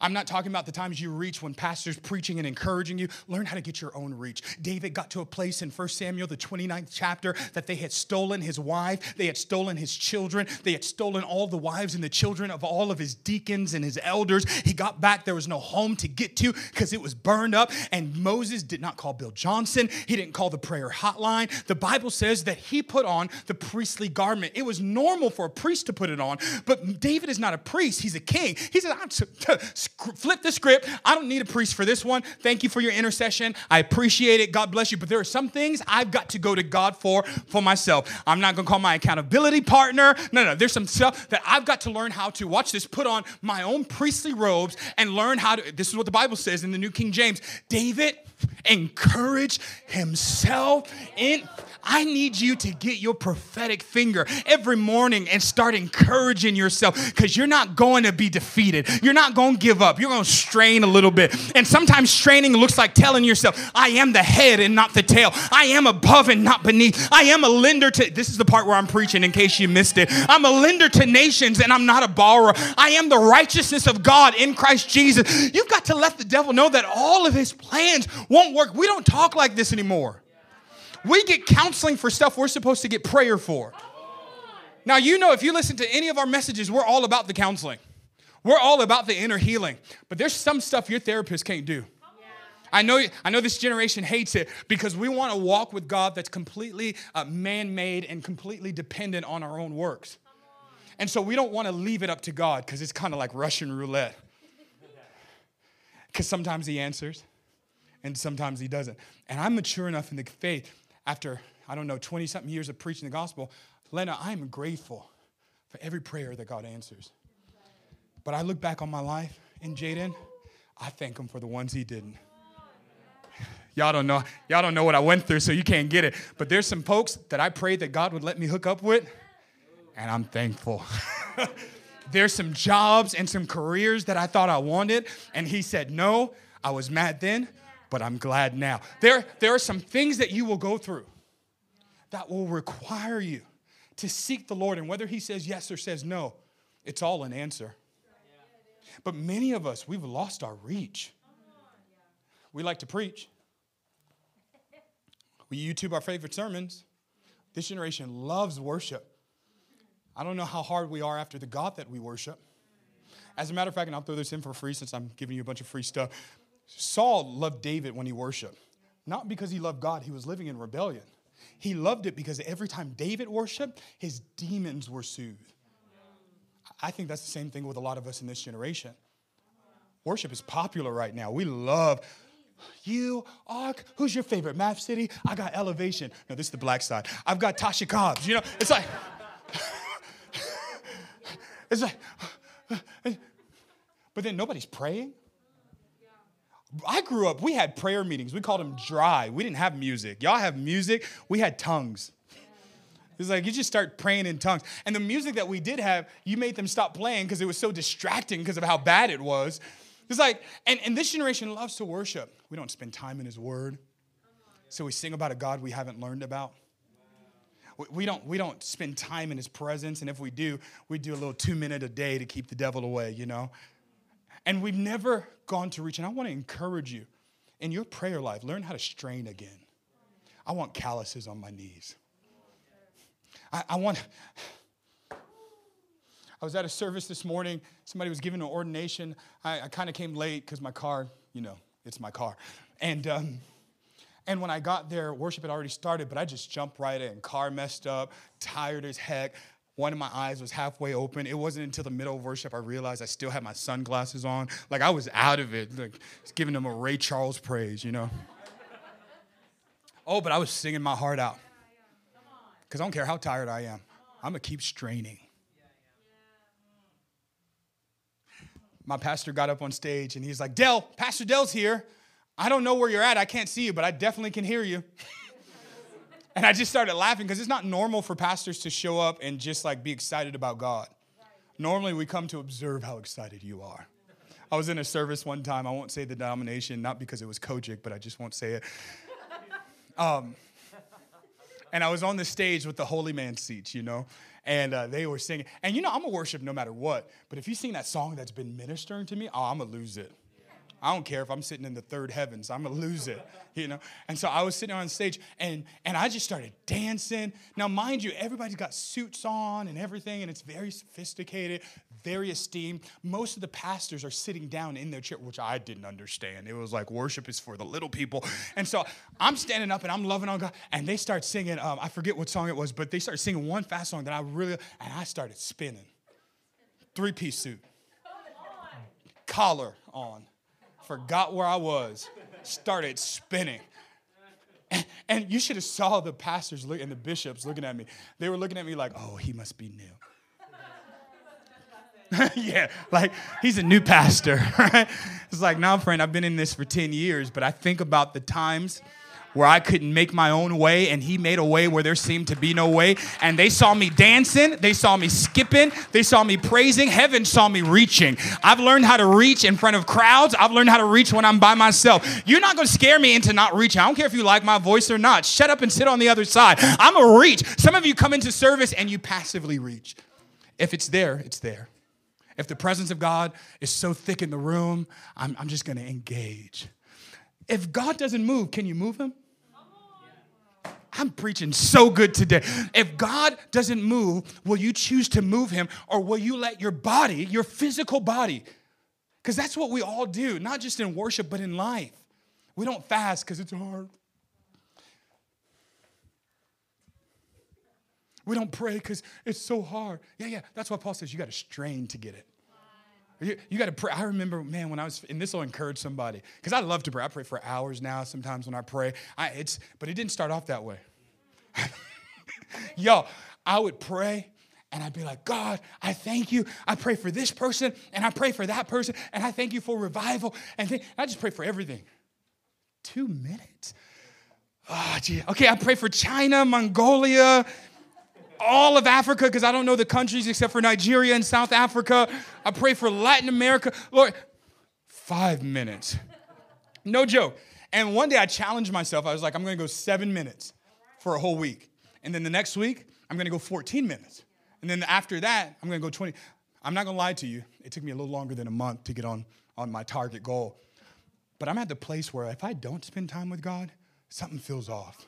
I'm not talking about the times you reach when pastors preaching and encouraging you. Learn how to get your own reach. David got to a place in 1 Samuel, the 29th chapter, that they had stolen his wife, they had stolen his children, they had stolen all the wives and the children of all of his deacons and his elders. He got back, there was no home to get to because it was burned up. And Moses did not call Bill Johnson, he didn't call the prayer hotline. The Bible says that he put on the priestly garment. It was normal for a priest to put it on, but David is not a priest, he's a king. He said, <laughs> flip the script. I don't need a priest for this one. Thank you for your intercession. I appreciate it. God bless you. But there are some things I've got to go to God for for myself. I'm not going to call my accountability partner. No, no. There's some stuff that I've got to learn how to watch this, put on my own priestly robes and learn how to. This is what the Bible says in the New King James. David encourage himself in I need you to get your prophetic finger every morning and start encouraging yourself because you're not going to be defeated. You're not going to give up. You're going to strain a little bit. And sometimes straining looks like telling yourself, I am the head and not the tail. I am above and not beneath. I am a lender to, this is the part where I'm preaching in case you missed it. I'm a lender to nations and I'm not a borrower. I am the righteousness of God in Christ Jesus. You've got to let the devil know that all of his plans won't work. We don't talk like this anymore. We get counseling for stuff we're supposed to get prayer for. Now, you know, if you listen to any of our messages, we're all about the counseling. We're all about the inner healing. But there's some stuff your therapist can't do. I know, I know this generation hates it because we want to walk with God that's completely uh, man made and completely dependent on our own works. And so we don't want to leave it up to God because it's kind of like Russian roulette. Because sometimes He answers and sometimes He doesn't. And I'm mature enough in the faith after, I don't know, 20 something years of preaching the gospel, Lena, I'm grateful for every prayer that God answers. But I look back on my life and Jaden, I thank him for the ones he didn't. <laughs> Y'all don't know, y'all don't know what I went through, so you can't get it. But there's some folks that I prayed that God would let me hook up with, and I'm thankful. <laughs> there's some jobs and some careers that I thought I wanted, and he said no. I was mad then, but I'm glad now. There, there are some things that you will go through that will require you to seek the Lord. And whether He says yes or says no, it's all an answer. But many of us, we've lost our reach. We like to preach, we YouTube our favorite sermons. This generation loves worship. I don't know how hard we are after the God that we worship. As a matter of fact, and I'll throw this in for free since I'm giving you a bunch of free stuff. Saul loved David when he worshiped, not because he loved God, he was living in rebellion. He loved it because every time David worshiped, his demons were soothed. I think that's the same thing with a lot of us in this generation. Worship is popular right now. We love you, Ark. Who's your favorite? Mav City? I got Elevation. No, this is the black side. I've got Tasha Cobbs. You know, it's like, <laughs> it's like, <laughs> but then nobody's praying. I grew up, we had prayer meetings. We called them dry. We didn't have music. Y'all have music. We had tongues. It's like you just start praying in tongues. And the music that we did have, you made them stop playing because it was so distracting because of how bad it was. It's like, and, and this generation loves to worship. We don't spend time in His Word. So we sing about a God we haven't learned about. We don't, we don't spend time in His presence. And if we do, we do a little two minute a day to keep the devil away, you know? And we've never gone to reach. And I want to encourage you in your prayer life, learn how to strain again. I want calluses on my knees. I, I want. I was at a service this morning. Somebody was giving an ordination. I, I kind of came late because my car, you know, it's my car. And, um, and when I got there, worship had already started, but I just jumped right in. Car messed up, tired as heck. One of my eyes was halfway open. It wasn't until the middle of worship I realized I still had my sunglasses on. Like I was out of it, like giving them a Ray Charles praise, you know. oh, but I was singing my heart out. Because I don't care how tired I am, I'm going to keep straining. My pastor got up on stage and he's like, Dell, Pastor Dell's here. I don't know where you're at. I can't see you, but I definitely can hear you. And I just started laughing because it's not normal for pastors to show up and just like be excited about God. Normally, we come to observe how excited you are. I was in a service one time. I won't say the denomination, not because it was COGIC, but I just won't say it. <laughs> Um, and I was on the stage with the holy man seats, you know, and uh, they were singing. And you know, I'm a worship no matter what. But if you sing that song that's been ministering to me, oh, I'm gonna lose it. I don't care if I'm sitting in the third heavens. I'm gonna lose it, <laughs> you know. And so I was sitting on stage, and and I just started dancing. Now, mind you, everybody's got suits on and everything, and it's very sophisticated, very esteemed. Most of the pastors are sitting down in their chair, which I didn't understand. It was like worship is for the little people, and so I'm standing up and I'm loving on God, and they start singing. Um, I forget what song it was, but they start singing one fast song that I really, and I started spinning. Three piece suit, collar on forgot where I was, started spinning. And, you should have saw the pastors look, and the bishops looking at me. They were looking at me like, oh, he must be new. <laughs> yeah, like he's a new pastor, <laughs> right? It's like, now, friend, I've been in this for 10 years, but I think about the times where I couldn't make my own way, and he made a way where there seemed to be no way. And they saw me dancing, they saw me skipping, they saw me praising. Heaven saw me reaching. I've learned how to reach in front of crowds, I've learned how to reach when I'm by myself. You're not gonna scare me into not reaching. I don't care if you like my voice or not. Shut up and sit on the other side. I'm a reach. Some of you come into service and you passively reach. If it's there, it's there. If the presence of God is so thick in the room, I'm, I'm just gonna engage. If God doesn't move, can you move him? I'm preaching so good today. If God doesn't move, will you choose to move him or will you let your body, your physical body, because that's what we all do, not just in worship, but in life. We don't fast because it's hard. We don't pray because it's so hard. Yeah, yeah, that's why Paul says you got to strain to get it. You, you got to pray. I remember, man, when I was, and this will encourage somebody, because I love to pray. I pray for hours now. Sometimes when I pray, I, it's, but it didn't start off that way. <laughs> Yo, I would pray, and I'd be like, God, I thank you. I pray for this person, and I pray for that person, and I thank you for revival, and th- I just pray for everything. Two minutes. Oh, gee. Okay, I pray for China, Mongolia, all of Africa because I don't know the countries except for Nigeria and South Africa. I pray for Latin America. Lord, five minutes. No joke. And one day I challenged myself. I was like, I'm going to go seven minutes for a whole week. And then the next week, I'm going to go 14 minutes. And then after that, I'm going to go 20. I'm not going to lie to you. It took me a little longer than a month to get on, on my target goal. But I'm at the place where if I don't spend time with God, something feels off.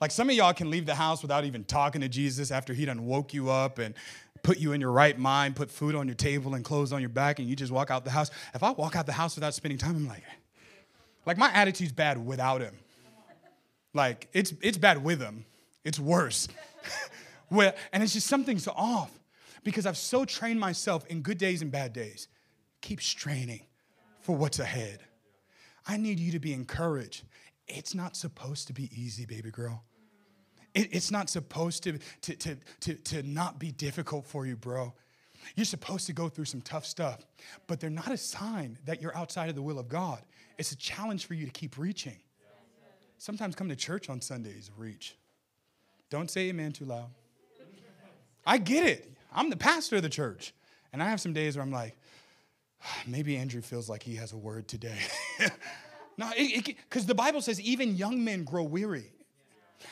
Like some of y'all can leave the house without even talking to Jesus after he done woke you up and put you in your right mind, put food on your table and clothes on your back, and you just walk out the house. If I walk out the house without spending time, I'm like, like my attitude's bad without him. Like it's it's bad with him. It's worse. <laughs> well, and it's just something's off because I've so trained myself in good days and bad days. Keep straining for what's ahead. I need you to be encouraged. It's not supposed to be easy, baby girl. It, it's not supposed to, to, to, to, to not be difficult for you, bro. You're supposed to go through some tough stuff, but they're not a sign that you're outside of the will of God. It's a challenge for you to keep reaching. Sometimes come to church on Sundays, reach. Don't say amen too loud. I get it. I'm the pastor of the church. And I have some days where I'm like, <sighs> maybe Andrew feels like he has a word today. <laughs> no, because the Bible says even young men grow weary.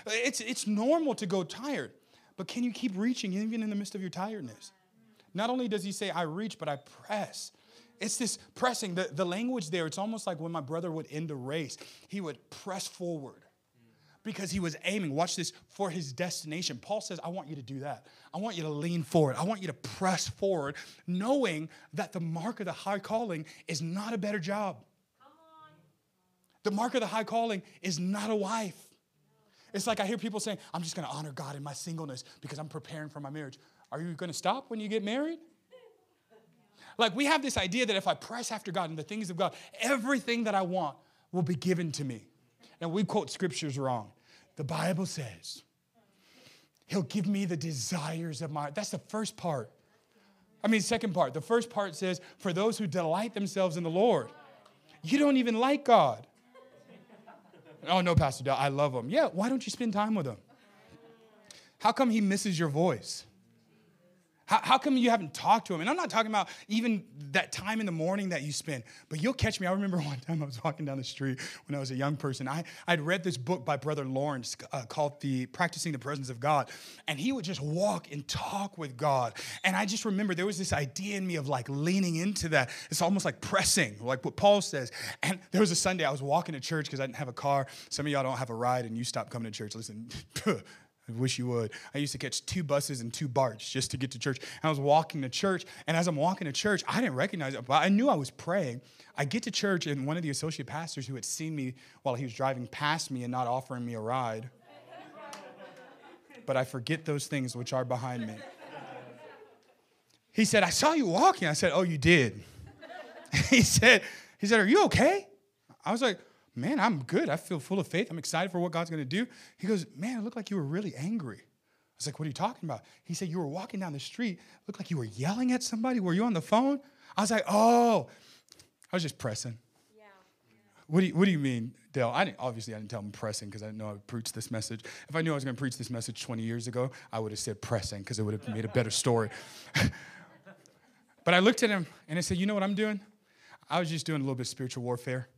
It's, it's normal to go tired, but can you keep reaching even in the midst of your tiredness? Not only does he say, I reach, but I press. It's this pressing. The, the language there, it's almost like when my brother would end a race, he would press forward because he was aiming, watch this, for his destination. Paul says, I want you to do that. I want you to lean forward. I want you to press forward, knowing that the mark of the high calling is not a better job. The mark of the high calling is not a wife. It's like I hear people saying, I'm just going to honor God in my singleness because I'm preparing for my marriage. Are you going to stop when you get married? Like we have this idea that if I press after God and the things of God, everything that I want will be given to me. And we quote scriptures wrong. The Bible says, He'll give me the desires of my heart. That's the first part. I mean, second part. The first part says, For those who delight themselves in the Lord. You don't even like God. Oh, no, Pastor Dell, I love him. Yeah, why don't you spend time with him? How come he misses your voice? How, how come you haven't talked to him? And I'm not talking about even that time in the morning that you spend, but you'll catch me. I remember <laughs> one time I was walking down the street when I was a young person. I, I'd read this book by Brother Lawrence uh, called The Practicing the Presence of God. And he would just walk and talk with God. And I just remember there was this idea in me of like leaning into that. It's almost like pressing, like what Paul says. And there was a Sunday I was walking to church because I didn't have a car. Some of y'all don't have a ride and you stop coming to church. Listen, <laughs> I wish you would. I used to catch two buses and two BARTs just to get to church. And I was walking to church, and as I'm walking to church, I didn't recognize it, but I knew I was praying. I get to church, and one of the associate pastors who had seen me while he was driving past me and not offering me a ride, but I forget those things which are behind me. He said, I saw you walking. I said, Oh, you did. <laughs> he said, he said, Are you okay? I was like, man, I'm good. I feel full of faith. I'm excited for what God's going to do. He goes, man, it looked like you were really angry. I was like, What are you talking about? He said, You were walking down the street, looked like you were yelling at somebody. Were you on the phone? I was like, Oh, I was just pressing. Yeah. What do you, what do you mean, Dale? I didn't, obviously I didn't tell him pressing because I didn't know I would preach this message. If I knew I was going to preach this message 20 years ago, I would have said pressing because it would have made a better story. <laughs> but I looked at him and I said, You know what I'm doing? I was just doing a little bit of spiritual warfare.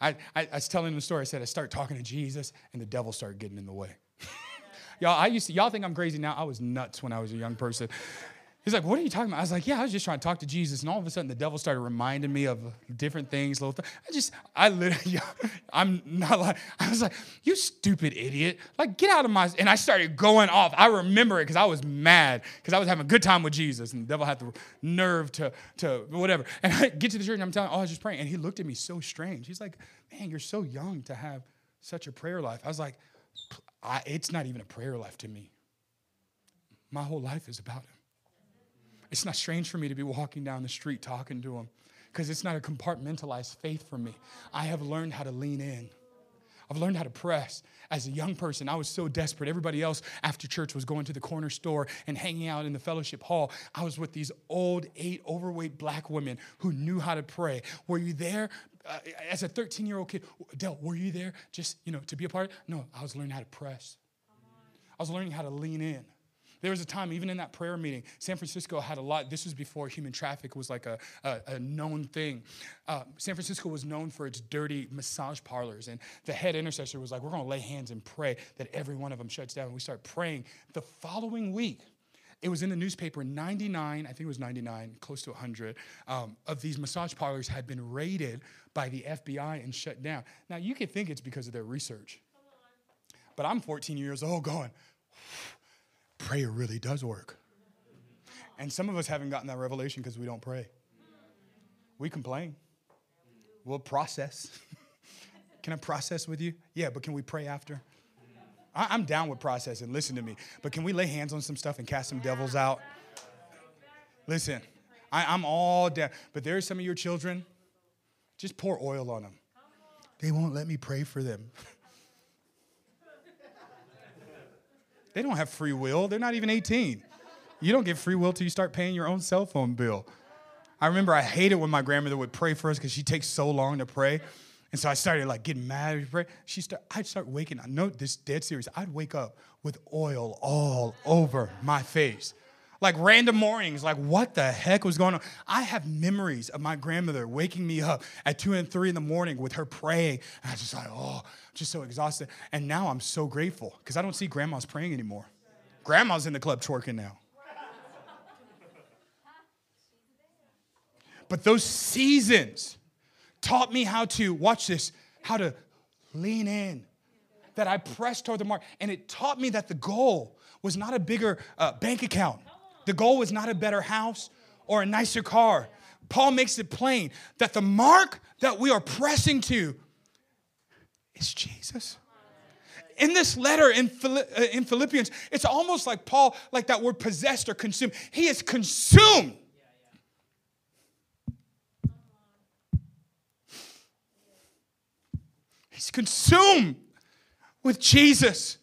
I, I, I was telling him the story. I said, I started talking to Jesus and the devil started getting in the way. <laughs> y'all, I used to, y'all think I'm crazy now. I was nuts when I was a young person. He's like, what are you talking about? I was like, yeah, I was just trying to talk to Jesus. And all of a sudden the devil started reminding me of different things, little things. I just, I literally, <laughs> I'm not like, I was like, you stupid idiot. Like, get out of my, and I started going off. I remember it because I was mad because I was having a good time with Jesus. And the devil had the nerve to, to whatever. <laughs> And I get to the church and I'm telling, oh, I was just praying. And he looked at me so strange. He's like, man, you're so young to have such a prayer life. I was like, I, it's not even a prayer life to me. My whole life is about him. It's not strange for me to be walking down the street talking to him because it's not a compartmentalized faith for me. I have learned how to lean in. I've learned how to press. As a young person, I was so desperate. Everybody else after church was going to the corner store and hanging out in the fellowship hall. I was with these old, eight, overweight black women who knew how to pray. Were you there? Uh, as a 13 year old kid, Del, were you there just, you know, to be a part? No, I was learning how to press. I was learning how to lean in. There was a time, even in that prayer meeting, San Francisco had a lot. This was before human traffic was like a, a, a known thing. Uh, San Francisco was known for its dirty massage parlors. And the head intercessor was like, We're going to lay hands and pray that every one of them shuts down. And we start praying. The following week, it was in the newspaper 99 i think it was 99 close to 100 um, of these massage parlors had been raided by the fbi and shut down now you could think it's because of their research but i'm 14 years old going prayer really does work. And some of us haven't gotten that revelation because we don't pray. We complain. We'll process. <laughs> can I process with you? Yeah, but can we pray after? I, am down with processing. Listen to me. But can we lay hands on some stuff and cast some devils out? Listen, I, I'm all down. But there's some of your children, just pour oil on them. They won't let me pray for them. <laughs> They don't have free will. They're not even 18. You don't get free will till you start paying your own cell phone bill. I remember I hated when my grandmother would pray for us because she takes so long to pray. And so I started like getting mad. She start, I'd start waking. Up. Note this dead serious. I'd wake up with oil all over my face, like random mornings. Like what the heck was going on? I have memories of my grandmother waking me up at two and three in the morning with her praying. And I was just like, oh, I'm just so exhausted. And now I'm so grateful because I don't see grandmas praying anymore. Grandma's in the club twerking now. But those seasons taught me how to, watch this, how to lean in, that I pressed toward the mark. And it taught me that the goal was not a bigger uh, bank account, the goal was not a better house or a nicer car. Paul makes it plain that the mark that we are pressing to is Jesus. In this letter in, uh, in Philippians, it's almost like Paul, like that word possessed or consumed. He is consumed. He's consumed with Jesus.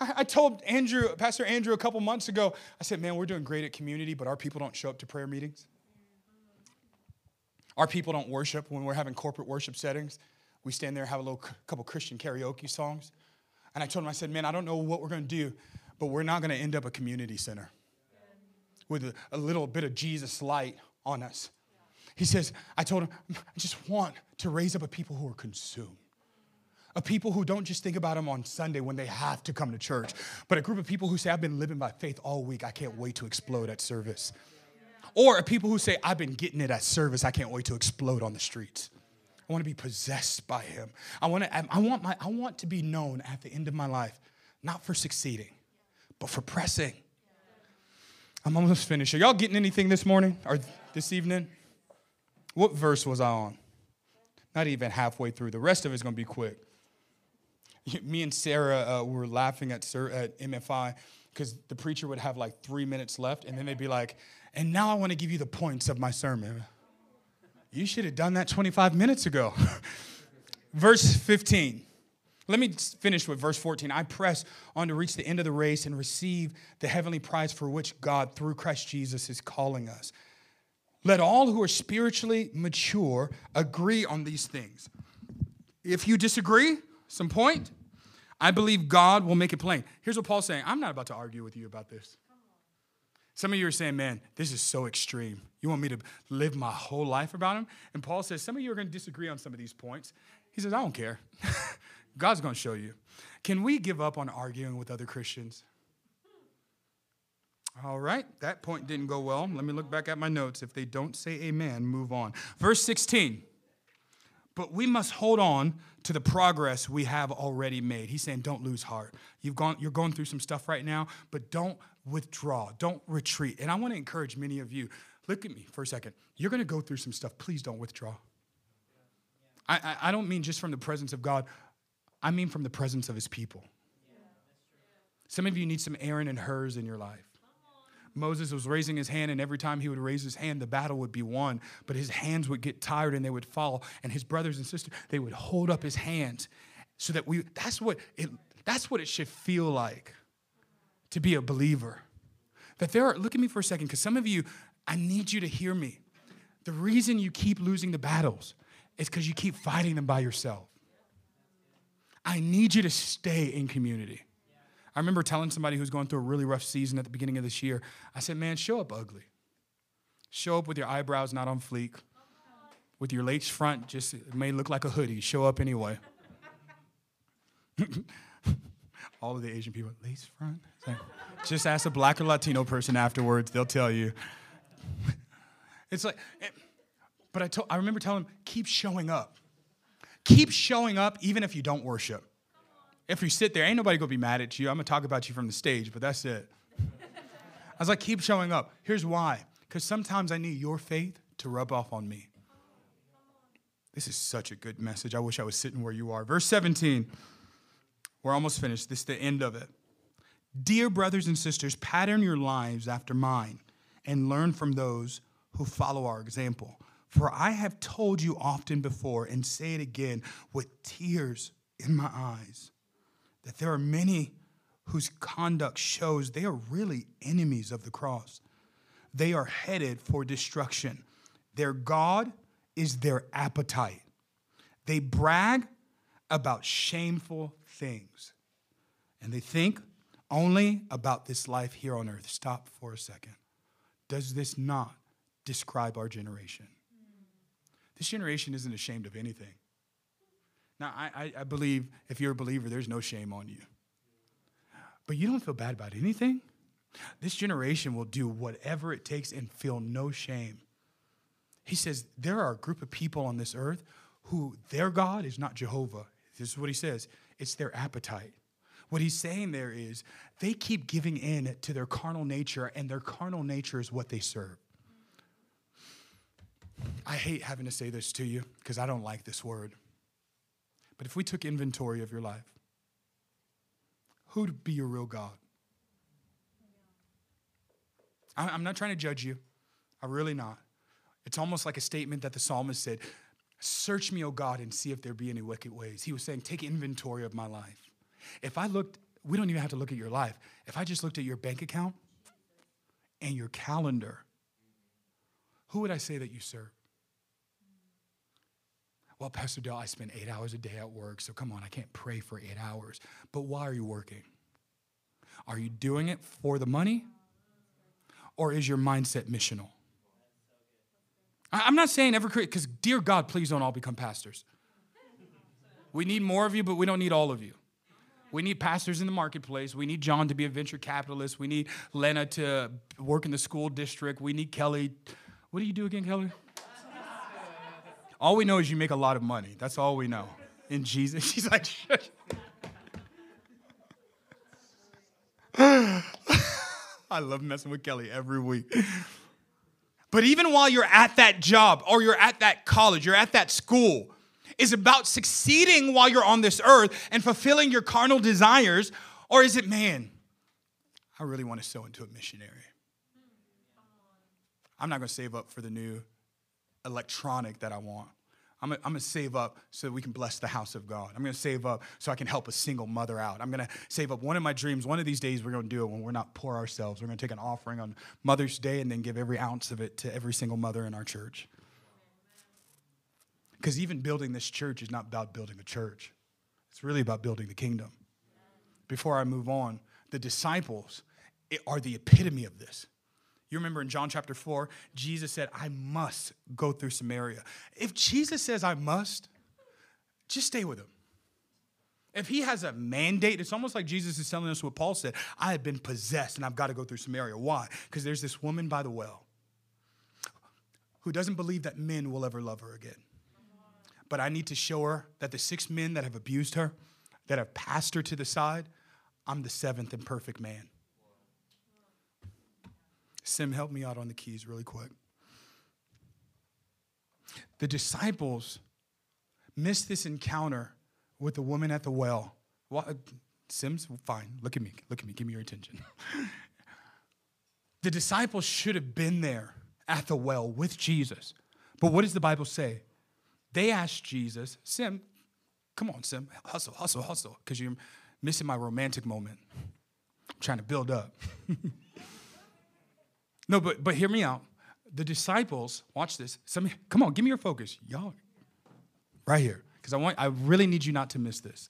I, I told Andrew, Pastor Andrew, a couple months ago, I said, Man, we're doing great at community, but our people don't show up to prayer meetings. Our people don't worship when we're having corporate worship settings. We stand there, and have a little couple Christian karaoke songs. And I told him, I said, man, I don't know what we're going to do, but we're not going to end up a community center with a, a little bit of Jesus light on us. He says, I told him, I just want to raise up a people who are consumed. A people who don't just think about them on Sunday when they have to come to church, but a group of people who say, I've been living by faith all week. I can't wait to explode at service. Or people who say, I've been getting it at service. I can't wait to explode on the streets. I want to be possessed by him. I want to, I want, my, I want to be known at the end of my life, not for succeeding, but for pressing. I'm almost finished. Are y'all getting anything this morning or this evening? What verse was I on? Not even halfway through. The rest of it's going to be quick. <laughs> Me and Sarah uh, were laughing at, Sir, at MFI because the preacher would have like three minutes left, and then they'd be like, and now I want to give you the points of my sermon. You should have done that 25 minutes ago. <laughs> Verse 15. Let me finish with verse 14. I press on to reach the end of the race and receive the heavenly prize for which God, through Christ Jesus, is calling us. Let all who are spiritually mature agree on these things. If you disagree, some point, I believe God will make it plain. Here's what Paul's saying I'm not about to argue with you about this. Some of you are saying, man, this is so extreme. You want me to live my whole life about him? And Paul says, some of you are going to disagree on some of these points. He says, I don't care. <laughs> God's going to show you. Can we give up on arguing with other Christians? All right, that point didn't go well. Let me look back at my notes. If they don't say amen, move on. Verse 16. But we must hold on to the progress we have already made. He's saying, don't lose heart. You've gone, you're going through some stuff right now, but don't withdraw, don't retreat. And I want to encourage many of you look at me for a second. You're going to go through some stuff. Please don't withdraw. I, I, I don't mean just from the presence of God, I mean from the presence of his people. Some of you need some Aaron and Hurs in your life. Moses was raising his hand, and every time he would raise his hand, the battle would be won. But his hands would get tired and they would fall. And his brothers and sisters, they would hold up his hands so that we, that's what it, that's what it should feel like to be a believer. That there are, look at me for a second, because some of you, I need you to hear me. The reason you keep losing the battles is because you keep fighting them by yourself. I need you to stay in community. I remember telling somebody who's going through a really rough season at the beginning of this year, I said, man, show up ugly. Show up with your eyebrows not on fleek, with your lace front, just it may look like a hoodie. Show up anyway. <laughs> All of the Asian people, lace front? Just ask a black or Latino person afterwards, they'll tell you. <laughs> It's like, but I, told, I remember telling them, keep showing up. Keep showing up even if you don't worship. If you sit there, ain't nobody gonna be mad at you. I'm gonna talk about you from the stage, but that's it. I was like, keep showing up. Here's why. Because sometimes I need your faith to rub off on me. This is such a good message. I wish I was sitting where you are. Verse 17. We're almost finished. This is the end of it. Dear brothers and sisters, pattern your lives after mine and learn from those who follow our example. For I have told you often before and say it again with tears in my eyes that there are many whose conduct shows they are really enemies of the cross. They are headed for destruction. Their God is their appetite. They brag about shameful things. And they think only about this life here on earth. Stop for a second. Does this not describe our generation? This generation isn't ashamed of anything. Now, I, I believe if you're a believer, there's no shame on you. But you don't feel bad about anything. This generation will do whatever it takes and feel no shame. He says there are a group of people on this earth who their God is not Jehovah. This is what he says it's their appetite. What he's saying there is they keep giving in to their carnal nature, and their carnal nature is what they serve. I hate having to say this to you because I don't like this word. But if we took inventory of your life, who'd be your real God? I'm not trying to judge you. I'm really not. It's almost like a statement that the psalmist said Search me, O God, and see if there be any wicked ways. He was saying, Take inventory of my life. If I looked, we don't even have to look at your life. If I just looked at your bank account and your calendar, who would I say that you serve? Well, Pastor Dale, I spend eight hours a day at work, so come on, I can't pray for eight hours. But why are you working? Are you doing it for the money? Or is your mindset missional? I'm not saying ever, create, because dear God, please don't all become pastors. We need more of you, but we don't need all of you. We need pastors in the marketplace. We need John to be a venture capitalist. We need Lena to work in the school district. We need Kelly. What do you do again, Kelly? All we know is you make a lot of money. That's all we know. In Jesus. <laughs> She's like, <laughs> I love messing with Kelly every week. But even while you're at that job or you're at that college, you're at that school, is about succeeding while you're on this earth and fulfilling your carnal desires? Or is it, man, I really want to sow into a missionary? I'm not going to save up for the new electronic that I want. I'm gonna, I'm gonna save up so that we can bless the house of God. I'm gonna save up so I can help a single mother out. I'm gonna save up one of my dreams. One of these days, we're gonna do it when we're not poor ourselves. We're gonna take an offering on Mother's Day and then give every ounce of it to every single mother in our church. Because even building this church is not about building a church, it's really about building the kingdom. Before I move on, the disciples are the epitome of this. You remember in John chapter 4, Jesus said, I must go through Samaria. If Jesus says I must, just stay with him. If he has a mandate, it's almost like Jesus is telling us what Paul said I have been possessed and I've got to go through Samaria. Why? Because there's this woman by the well who doesn't believe that men will ever love her again. But I need to show her that the six men that have abused her, that have passed her to the side, I'm the seventh and perfect man. Sim, help me out on the keys really quick. The disciples missed this encounter with the woman at the well. well Sim's fine. Look at me. Look at me. Give me your attention. the disciples should have been there at the well with Jesus. But what does the Bible say? They asked Jesus, Sim, come on, Sim, hustle, hustle, hustle, because you're missing my romantic moment. I'm trying to build up. <laughs> No, but but hear me out. The disciples, watch this. Some, come on, give me your focus. Y'all, right here. Because I want I really need you not to miss this.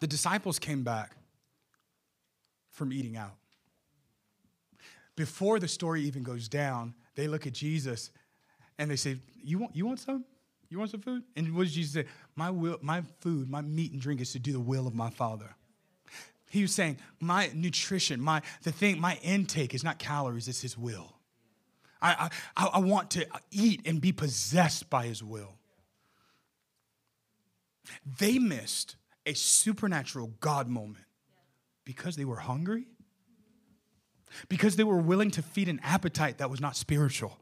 The disciples came back from eating out. Before the story even goes down, they look at Jesus and they say, You want you want some? You want some food? And what does Jesus say? My will, my food, my meat and drink is to do the will of my Father. He was saying, my nutrition, my the thing, my intake is not calories, it's his will. I, I, I want to eat and be possessed by his will. They missed a supernatural God moment because they were hungry, because they were willing to feed an appetite that was not spiritual.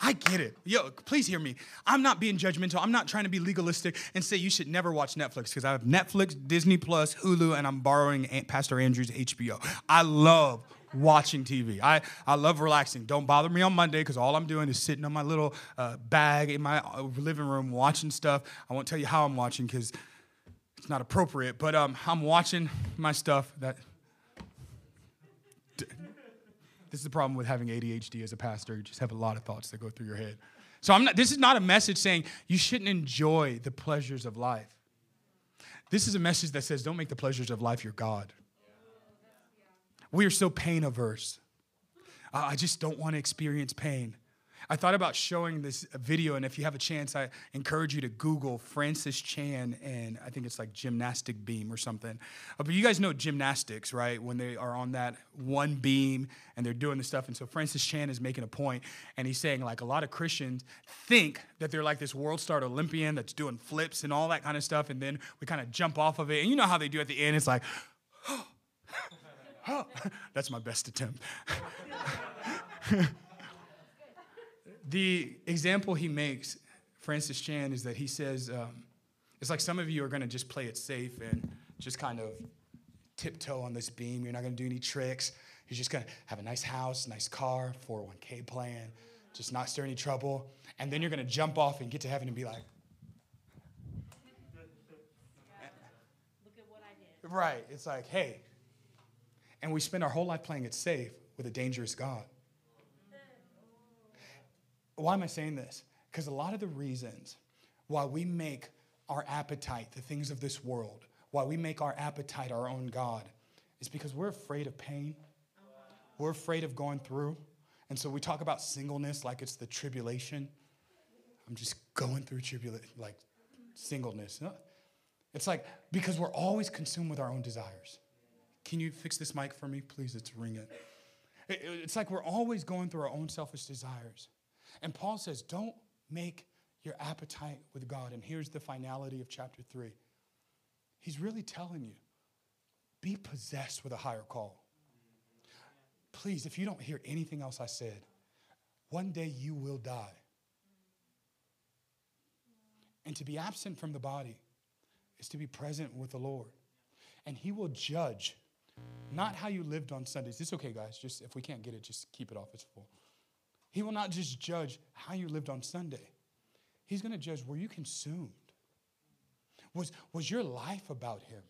I get it. Yo, please hear me. I'm not being judgmental. I'm not trying to be legalistic and say you should never watch Netflix because I have Netflix, Disney Plus, Hulu, and I'm borrowing Pastor Andrew's HBO. I love watching TV. I, I love relaxing. Don't bother me on Monday because all I'm doing is sitting on my little uh, bag in my uh, living room watching stuff. I won't tell you how I'm watching because it's not appropriate, but um, I'm watching my stuff that this is the problem with having ADHD as a pastor. You just have a lot of thoughts that go through your head. So I'm not, this is not a message saying you shouldn't enjoy the pleasures of life. This is a message that says don't make the pleasures of life your God. We are so pain averse. I just don't want to experience pain. I thought about showing this video, and if you have a chance, I encourage you to Google Francis Chan and I think it's like gymnastic beam or something. Uh, but you guys know gymnastics, right? When they are on that one beam and they're doing the stuff. And so Francis Chan is making a point, and he's saying like a lot of Christians think that they're like this world star Olympian that's doing flips and all that kind of stuff, and then we kind of jump off of it. And you know how they do at the end? It's like, oh, <gasps> <gasps> <gasps> that's my best attempt. <laughs> the example he makes, Francis Chan, is that he says, um, it's like some of you are going to just play it safe and just kind of tiptoe on this beam. You're not going to do any tricks. You're just going to have a nice house, nice car, 401k plan, just not stir any trouble. And then you're going to jump off and get to heaven and be like, Look at what I did. Right. It's like, hey. And we spend our whole life playing it safe with a dangerous God. Why am I saying this? Because a lot of the reasons why we make our appetite the things of this world, why we make our appetite our own God, is because we're afraid of pain. We're afraid of going through. And so we talk about singleness like it's the tribulation. I'm just going through tribulation, like singleness. It's like because we're always consumed with our own desires. Can you fix this mic for me, please? It's ringing. It's like we're always going through our own selfish desires. And Paul says, don't make your appetite with God. And here's the finality of chapter 3. He's really telling you be possessed with a higher call. Please, if you don't hear anything else I said, one day you will die. And to be absent from the body is to be present with the Lord. And He will judge not how you lived on Sundays. It's okay, guys. Just if we can't get it, just keep it off. It's full. He will not just judge how you lived on Sunday, He's going to judge were you consumed? Was, was your life about Him?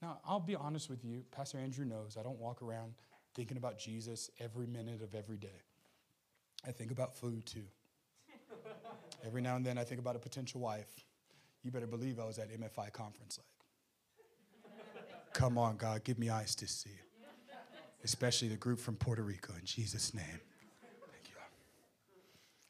Now, I'll be honest with you. Pastor Andrew knows I don't walk around thinking about Jesus every minute of every day. I think about food too. <laughs> every now and then I think about a potential wife. You better believe I was at MFI conference like. Come on, God, give me eyes to see. Especially the group from Puerto Rico in Jesus' name.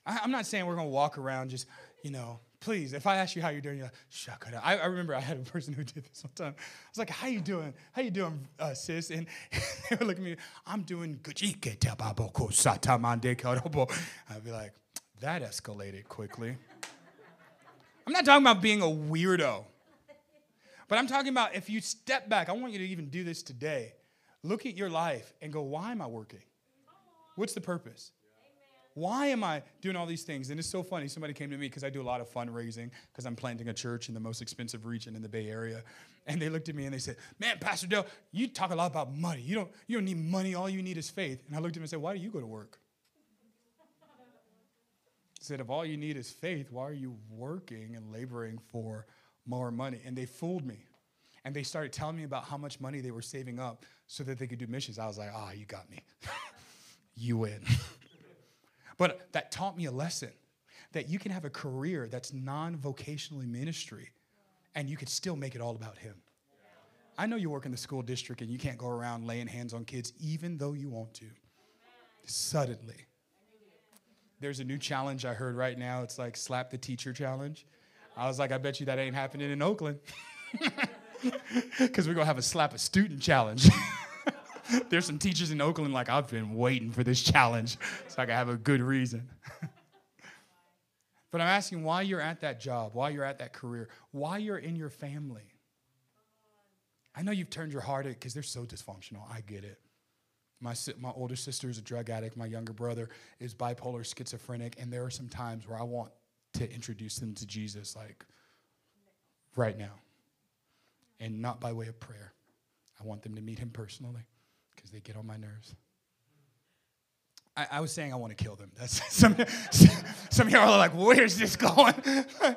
I, I'm not saying we're gonna walk around just, you know, please, if I ask you how you're doing, you're like, shakara. I, I remember I had a person who <laughs> did this one time. I was like, how you doing? How you doing, uh, sis? And <laughs> they were looking at me, I'm doing. I'd be like, that escalated quickly. I'm not talking about being a weirdo. But I'm talking about if you step back, I want you to even do this today. Look at your life and go, why am I working? What's the purpose? Why am I doing all these things? And it's so funny. Somebody came to me because I do a lot of fundraising because I'm planting a church in the most expensive region in the Bay Area. And they looked at me and they said, Man, Pastor Dale, you talk a lot about money. You don't, you don't need money. All you need is faith. And I looked at him and said, Why do you go to work? He said, If all you need is faith, why are you working and laboring for more money? And they fooled me. And they started telling me about how much money they were saving up so that they could do missions. I was like, Ah, oh, you got me. <laughs> you win. <laughs> But that taught me a lesson that you can have a career that's non vocationally ministry and you could still make it all about Him. I know you work in the school district and you can't go around laying hands on kids even though you want to. Suddenly. There's a new challenge I heard right now. It's like slap the teacher challenge. I was like, I bet you that ain't happening in Oakland. <laughs> Because we're going to have a slap a student challenge. <laughs> <laughs> There's some teachers in Oakland like, I've been waiting for this challenge so I can have a good reason. <laughs> but I'm asking why you're at that job, why you're at that career, why you're in your family. I know you've turned your heart because they're so dysfunctional. I get it. My, my older sister is a drug addict. My younger brother is bipolar schizophrenic. And there are some times where I want to introduce them to Jesus, like right now. And not by way of prayer. I want them to meet him personally because they get on my nerves. I, I, was saying I want to kill them. <laughs> That's some, some of y'all are like, where's this going? <laughs>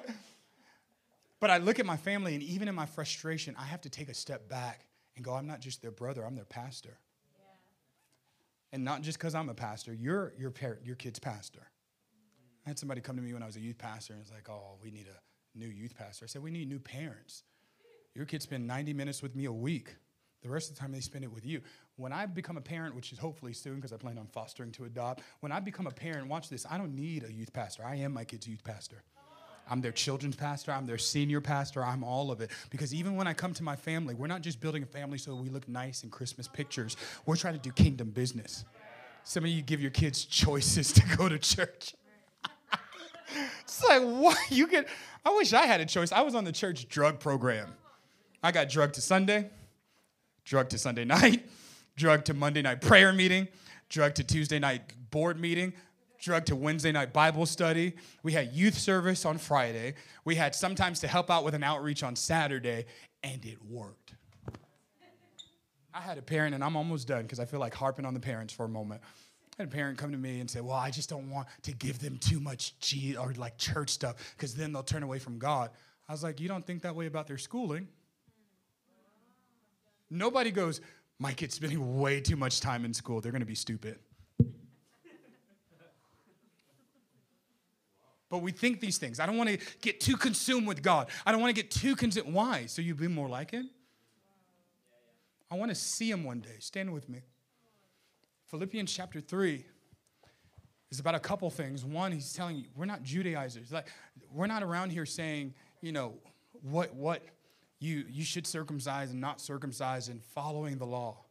but I look at my family, and even in my frustration, I have to take a step back and go, I'm not just their brother, I'm their pastor. Yeah. And not just because I'm a pastor, you're your parent, your kid's pastor. I had somebody come to me when I was a youth pastor and it's like, oh, we need a new youth pastor. I said, we need new parents. Your kids spend 90 minutes with me a week. The rest of the time they spend it with you. When I become a parent, which is hopefully soon because I plan on fostering to adopt, when I become a parent, watch this, I don't need a youth pastor. I am my kid's youth pastor. I'm their children's pastor. I'm their senior pastor. I'm all of it. Because even when I come to my family, we're not just building a family so we look nice in Christmas pictures. We're trying to do kingdom business. Some of you give your kids choices <laughs> to go to church. <laughs> it's like, what? You get, I wish I had a choice. I was on the church drug program. I got drugged to Sunday, drug to Sunday <laughs> night, drug to Monday night prayer meeting, drug to Tuesday night board meeting, drug to Wednesday night Bible study. We had youth service on Friday. We had sometimes to help out with an outreach on Saturday, and it worked. I had a parent, and I'm almost done because I feel like harping on the parents for a moment. I had a parent come to me and say, Well, I just don't want to give them too much G or like church stuff because then they'll turn away from God. I was like, You don't think that way about their schooling. Nobody goes, my kid's spending way too much time in school. They're going to be stupid. But we think these things. I don't want to get too consumed with God. I don't want to get too consumed. Why? So you be more like Him? I want to see Him one day. Stand with me. Philippians chapter 3 is about a couple things. One, he's telling you, we're not Judaizers. Like, we're not around here saying, you know, what, what, you, you should circumcise and not circumcise and following the law.